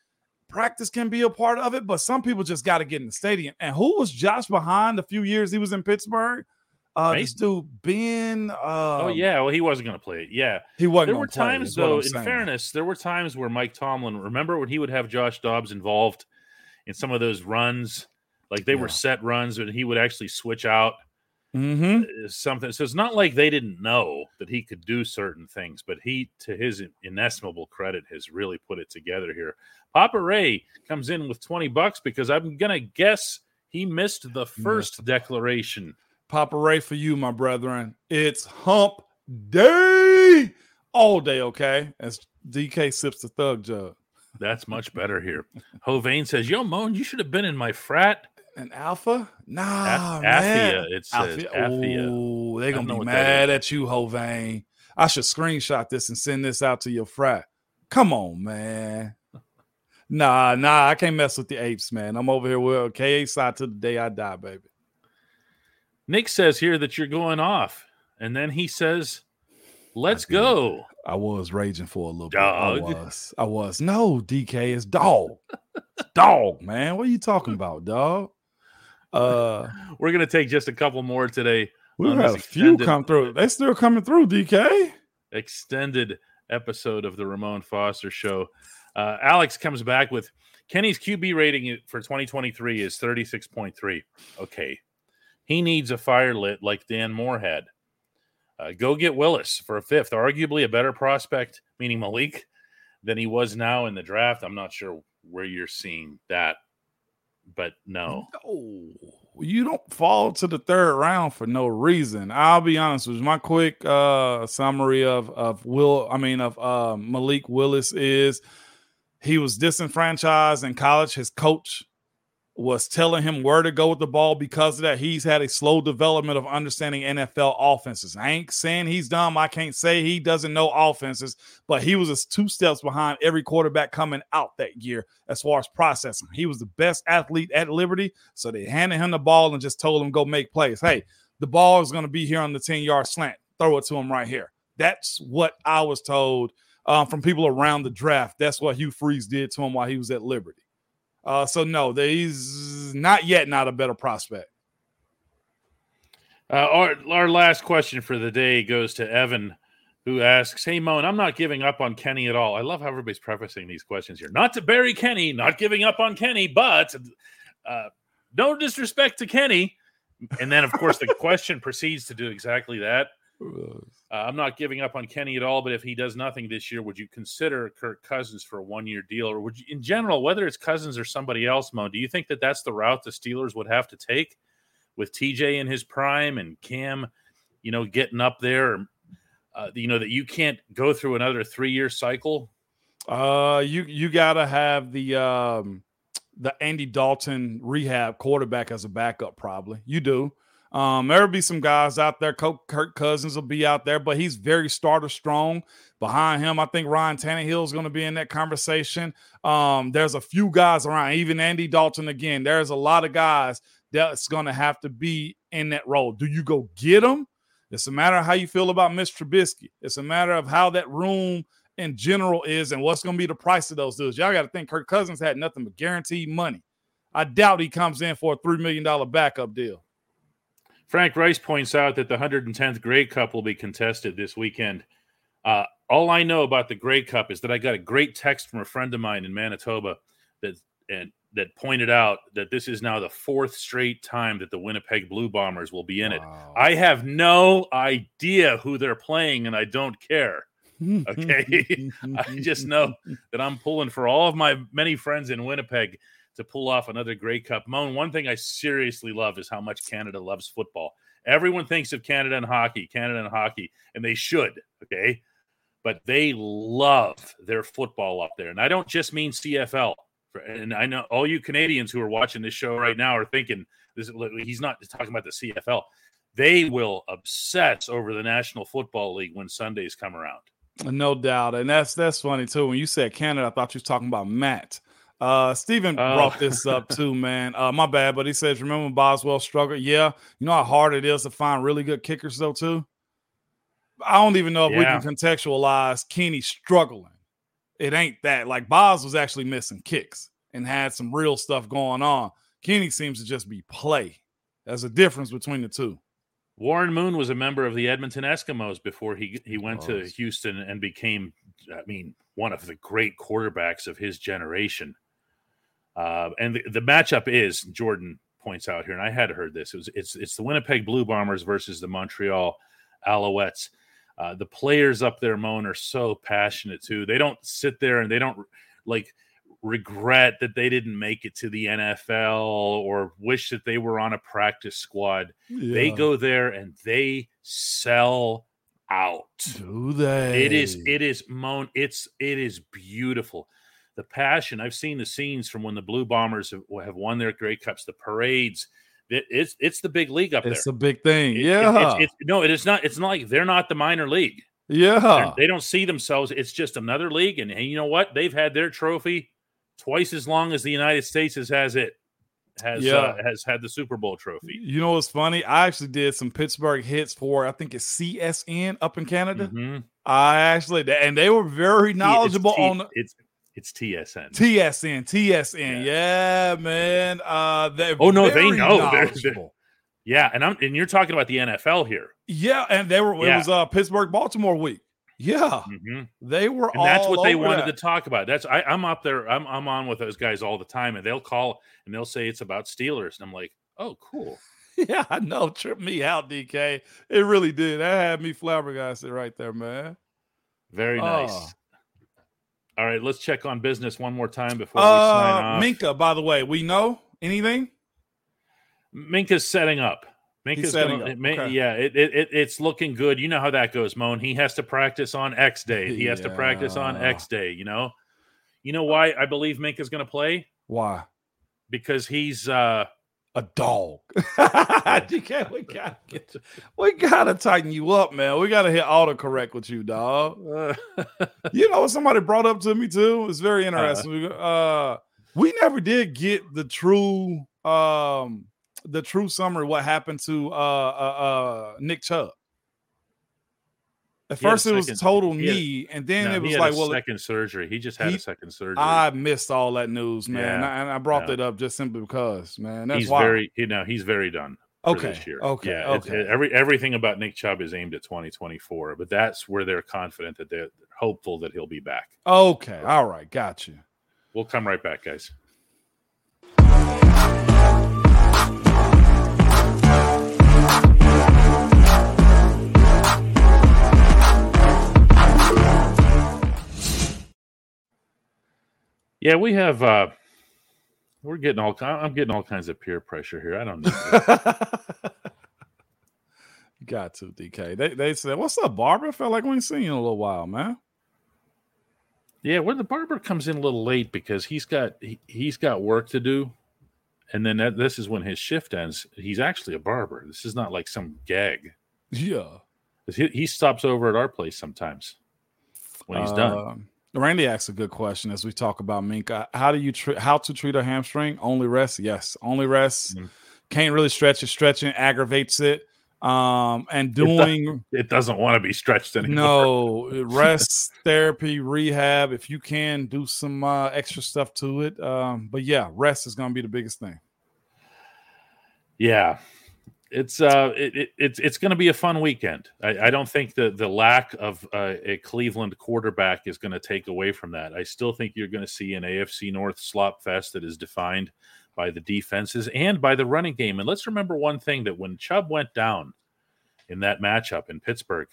practice can be a part of it, but some people just got to get in the stadium. And who was Josh behind the few years he was in Pittsburgh? Uh, this dude Ben. oh um, yeah, well he wasn't going to play it. Yeah, he wasn't. There were times though. In fairness, there were times where Mike Tomlin. Remember when he would have Josh Dobbs involved in some of those runs, like they yeah. were set runs, and he would actually switch out mm-hmm. Uh, something. So it's not like they didn't know that he could do certain things, but he, to his inestimable credit, has really put it together here. Papa Ray comes in with 20 bucks because I'm going to guess he missed the first missed. declaration. Papa Ray for you, my brethren. It's hump day all day, okay? As DK sips the thug jug. That's much better here. Hovain says, Yo, Moan, you should have been in my frat. An alpha? Nah, A- man. It says Athia. Oh, they're gonna be mad at you, Hovain. I should screenshot this and send this out to your frat. Come on, man. Nah, nah, I can't mess with the apes, man. I'm over here with KA side to the day I die, baby. Nick says here that you're going off, and then he says, "Let's go." I was raging for a little dog. bit. I [laughs] was. I was. No, DK is dog. dog, man. What are you talking about, dog? Uh, we're gonna take just a couple more today. We've had a few come through. They still coming through, DK. Extended episode of the Ramon Foster Show. Uh, Alex comes back with Kenny's QB rating for 2023 is 36.3. Okay. He needs a fire lit like Dan Moore had. Uh, go get Willis for a fifth, arguably a better prospect, meaning Malik, than he was now in the draft. I'm not sure where you're seeing that, but no. No, you don't fall to the third round for no reason. I'll be honest with you. My quick uh, summary of of Will, I mean of uh, Malik Willis is he was disenfranchised in college. His coach was telling him where to go with the ball because of that. He's had a slow development of understanding NFL offenses. I ain't saying he's dumb. I can't say he doesn't know offenses, but he was two steps behind every quarterback coming out that year as far as processing. He was the best athlete at Liberty, so they handed him the ball and just told him go make plays. Hey, the ball is going to be here on the 10 yard slant. Throw it to him right here. That's what I was told um, from people around the draft. That's what Hugh Freeze did to him while he was at Liberty. Uh, so no, he's not yet not a better prospect. Uh, our our last question for the day goes to Evan, who asks, "Hey Mo, and I'm not giving up on Kenny at all. I love how everybody's prefacing these questions here. Not to bury Kenny, not giving up on Kenny, but uh, no disrespect to Kenny." And then, of course, the [laughs] question proceeds to do exactly that. Uh, I'm not giving up on Kenny at all, but if he does nothing this year, would you consider Kirk Cousins for a one year deal? Or would you, in general, whether it's Cousins or somebody else, Mo, do you think that that's the route the Steelers would have to take with TJ in his prime and Cam, you know, getting up there? Uh, you know, that you can't go through another three year cycle? Uh, you you got to have the um, the Andy Dalton rehab quarterback as a backup, probably. You do. Um, there'll be some guys out there. Kirk Cousins will be out there, but he's very starter strong. Behind him, I think Ryan Tannehill is going to be in that conversation. Um, there's a few guys around, even Andy Dalton again. There's a lot of guys that's going to have to be in that role. Do you go get them? It's a matter of how you feel about Mitch Trubisky. It's a matter of how that room in general is and what's going to be the price of those dudes. Y'all got to think Kirk Cousins had nothing but guaranteed money. I doubt he comes in for a $3 million backup deal. Frank Rice points out that the 110th Grey Cup will be contested this weekend. Uh, all I know about the Grey Cup is that I got a great text from a friend of mine in Manitoba that and that pointed out that this is now the fourth straight time that the Winnipeg Blue Bombers will be in wow. it. I have no idea who they're playing, and I don't care. Okay, [laughs] I just know that I'm pulling for all of my many friends in Winnipeg to pull off another Grey Cup. Moan, one thing I seriously love is how much Canada loves football. Everyone thinks of Canada and hockey, Canada and hockey, and they should, okay? But they love their football up there. And I don't just mean CFL. And I know all you Canadians who are watching this show right now are thinking this he's not talking about the CFL. They will obsess over the National Football League when Sundays come around. No doubt. And that's that's funny too. When you said Canada, I thought you was talking about Matt. Uh, Steven uh, brought this up too, [laughs] man. Uh, my bad, but he says, remember Boswell struggled? Yeah. You know how hard it is to find really good kickers, though, too? I don't even know if yeah. we can contextualize Kenny struggling. It ain't that. Like, Bos was actually missing kicks and had some real stuff going on. Kenny seems to just be play. There's a difference between the two. Warren Moon was a member of the Edmonton Eskimos before he he went to Houston and became, I mean, one of the great quarterbacks of his generation. Uh, and the, the, matchup is Jordan points out here, and I had heard this. It was it's it's the Winnipeg Blue Bombers versus the Montreal Alouettes. Uh, the players up there, Moan, are so passionate too. They don't sit there and they don't like regret that they didn't make it to the NFL or wish that they were on a practice squad. Yeah. They go there and they sell out. Do they? It is it is Moan. It's it is beautiful the passion. I've seen the scenes from when the Blue Bombers have, have won their Grey Cups, the parades. It, it's it's the big league up it's there. It's a big thing. It, yeah. It, no, it is not. It's not like they're not the minor league. Yeah. They're, they do not see themselves. It's just another league, and, and you know what? They've had their trophy twice as long as the United States has has it has yeah. uh, has had the Super Bowl trophy. You know what's funny? I actually did some Pittsburgh hits for I think it's CSN up in Canada. Mm-hmm. I actually and they were very knowledgeable T- on. It's it's TSN. TSN. TSN. Yeah, yeah man. Uh, oh no, they know. [laughs] They're, they're, yeah, and I'm and you're talking about the NFL here. Yeah, and they were. Yeah. It was uh, Pittsburgh Baltimore week. Yeah, mm-hmm. they were. And that's what they wanted that. to talk about. That's I, I'm up there. I'm I'm on with those guys all the time, and they'll call and they'll say it's about Steelers, and I'm like, oh, cool. [laughs] yeah, I know. Trip me out, DK. It really did. That had me flabbergasted right there, man. Very nice. Oh. All right, let's check on business one more time before uh, we sign off. Minkah, by the way, we know anything? Minkah's setting up. Minkah's setting gonna, up. Okay. yeah, it, it, it's looking good. You know how that goes, Moan. He has to practice on X day. He has to practice on X day. You know, You know why I believe Minkah's going to play? Why? Because he's uh a dog. [laughs] We gotta get we gotta tighten you up, man. We gotta hit autocorrect with you, dog. you know what somebody brought up to me too? It's very interesting. Uh, uh, we never did get the true um the true summary what happened to uh uh, uh Nick Chubb. At He had a first, it was second- total he had- knee, and then no, it he was had like, a well, second surgery. He just had he- a second surgery. I missed all that news, man, Yeah, and I, and I brought yeah. that up just simply because, man, that's he's why. very you know he's very done okay, this year. okay, yeah, okay. every everything about Nick Chubb is aimed at 2024, but that's where they're confident that they're hopeful that he'll be back. Okay, all right, got you. We'll come right back, guys. Yeah, we have uh we're getting all I'm getting all kinds of peer pressure here. I don't know. [laughs] got to DK. They they said, "What's up, Barbara?" Felt like we ain't seen you in a little while, man. Yeah, well, the barber comes in a little late because he's got he, he's got work to do, and then that, this is when his shift ends. He's actually a barber. This is not like some gag. Yeah, He, he stops over at our place sometimes when he's done. Randy asks a good question as we talk about Minkah. How do you treat how to treat a hamstring? Only rest, yes. Only rest. Mhm. Can't really stretch it. Stretching aggravates it. Um, and does- doing It doesn't want to be stretched anymore. no rest therapy, rehab. If you can do some uh, extra stuff to it. Um, but yeah, rest is gonna be the biggest thing. Yeah, it's uh, it, it, it's it's going to be a fun weekend. I, I don't think the the lack of uh, a Cleveland quarterback is going to take away from that. I still think you're going to see an AFC North slop fest that is defined by the defenses and by the running game. And let's remember one thing: that when Chubb went down in that matchup in Pittsburgh,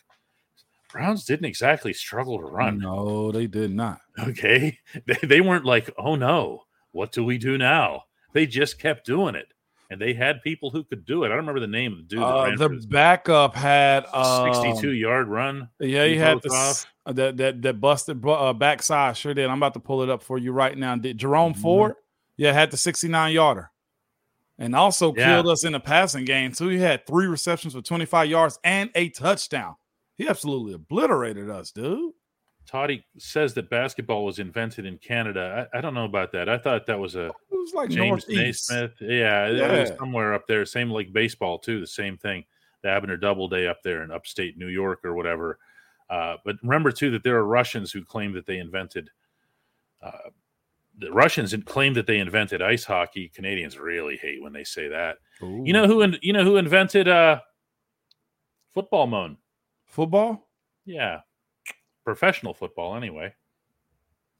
Browns didn't exactly struggle to run. No, they did not. Okay, [laughs] they, they weren't like, oh no, what do we do now? They just kept doing it. And they had people who could do it. I don't remember the name of the dude Uh, the backup had um, 62 yard run. Yeah, he He had the that that that busted uh, backside. Sure did. I'm about to pull it up for you right now. Did Jerome Mhm. Ford? Yeah, had the 69 yarder, and also Yeah. killed us in the passing game too. He had three receptions for 25 yards and a touchdown. He absolutely obliterated us, dude. Toddy says that basketball was invented in Canada. I, I don't know about that. I thought that was a It was like James northeast. Naismith. Yeah, it was Yeah. somewhere up there. Same like baseball too. The same thing. The Abner Doubleday up there in upstate New York or whatever. Uh, but remember too that there are Russians who claim that they invented. Uh, the Russians claim that they invented ice hockey. Canadians really hate when they say that. You know who? In, you know who invented uh, football? Moan. football? Yeah, professional football. Anyway,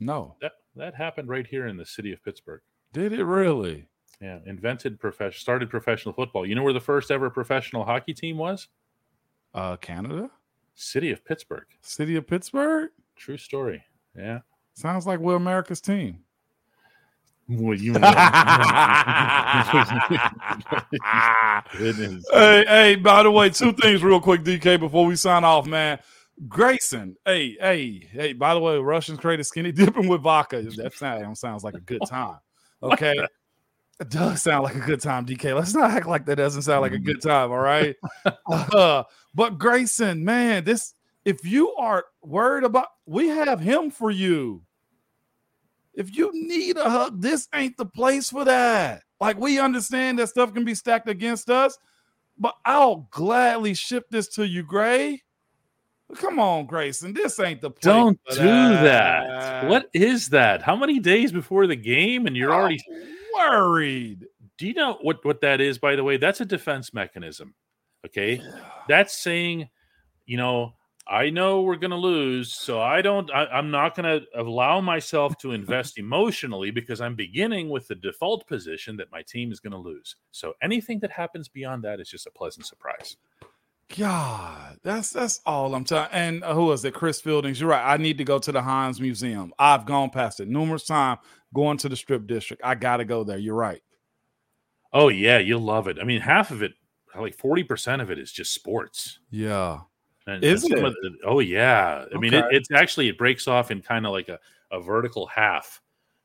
No, that that happened right here in the city of Pittsburgh. did it really? Yeah, invented professional, started professional football. You know where the first ever professional hockey team was? Uh, Canada, City of Pittsburgh. city of Pittsburgh. True story. Yeah. Sounds like we're America's team. Well, you [laughs] Goodness. hey, hey, by the way, two things real quick, DK, before we sign off, man. Grayson, hey, hey, hey, by the way, Russians created skinny [laughs] dipping with vodka. That sounds, sounds like a good time. Okay. It does sound like a good time, DK. Let's not act like that doesn't sound like a good time, all right? [laughs] Uh, but Grayson, man, this if you are worried about we have him for you. If you need a hug, this ain't the place for that. Like we understand that stuff can be stacked against us, but I'll gladly ship this to you, Gray. Come on, Grayson. This ain't the. Don't do that. What is that? How many days before the game and you're already I'm worried? Do you know what what that is by the way? That's a defense mechanism. Okay? That's saying, you know, I know we're going to lose, so I don't I, I'm not going to allow myself to invest [laughs] emotionally because I'm beginning with the default position that my team is going to lose. So anything that happens beyond that is just a pleasant surprise. God, that's that's all I'm telling. And uh, who was it? Chris Fieldings. You're right. I need to go to the Heinz Museum. I've gone past it numerous times. Going to the Strip District. I got to go there. You're right. Oh yeah, you'll love it. I mean, half of it, like 40% of it is just sports. Yeah. And, Is and it? the- oh yeah. I mean, it, it's actually it breaks off in kind of like a, a vertical half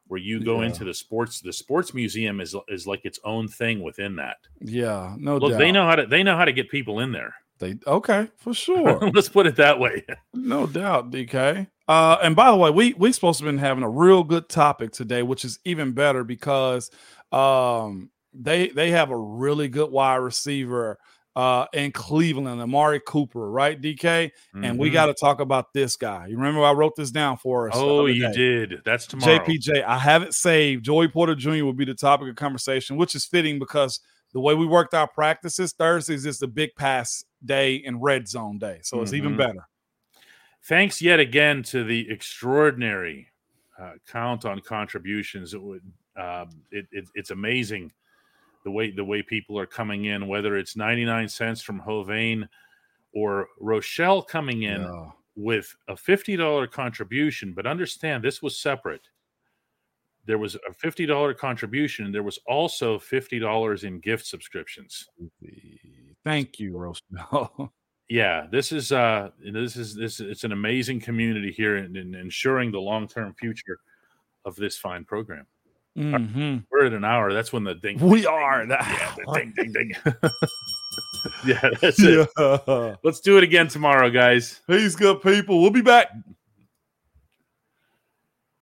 where you go Yeah. into the sports. The sports museum is is like its own thing within that. Yeah, no Look, doubt. they know how to they know how to get people in there. They okay for sure. [laughs] Let's put it that way. No doubt, DK. Uh, and by the way, we we supposed to been having a real good topic today, which is even better because um, they they have a really good wide receiver uh, in Cleveland, Amari Cooper, right, DK? And we Mhm. got to talk about this guy. You remember I wrote this down for us. Oh, you did. That's tomorrow. JPJ. I have it saved. Joey Porter Jr. will be the topic of conversation, which is fitting because the way we worked our practices, Thursdays is the big pass day and red zone day. So it's even Mhm. better. Thanks yet again to the extraordinary uh, count on contributions. It would um, it, it, it's amazing the way the way people are coming in, whether it's ninety nine cents from Hovain or Rochelle coming in Yeah. with a fifty dollar contribution. But understand this was separate. There was a fifty dollar contribution. There was also fifty dollars in gift subscriptions. Thank you, Rochelle. [laughs] yeah this is uh this is this it's an amazing community here in, in ensuring the long-term future of this fine program Mhm. we're at an hour that's when the ding We are. yeah the ding ding ding [laughs] [laughs] yeah that's it Yeah. let's do it again tomorrow guys Peace, good people. We'll be back.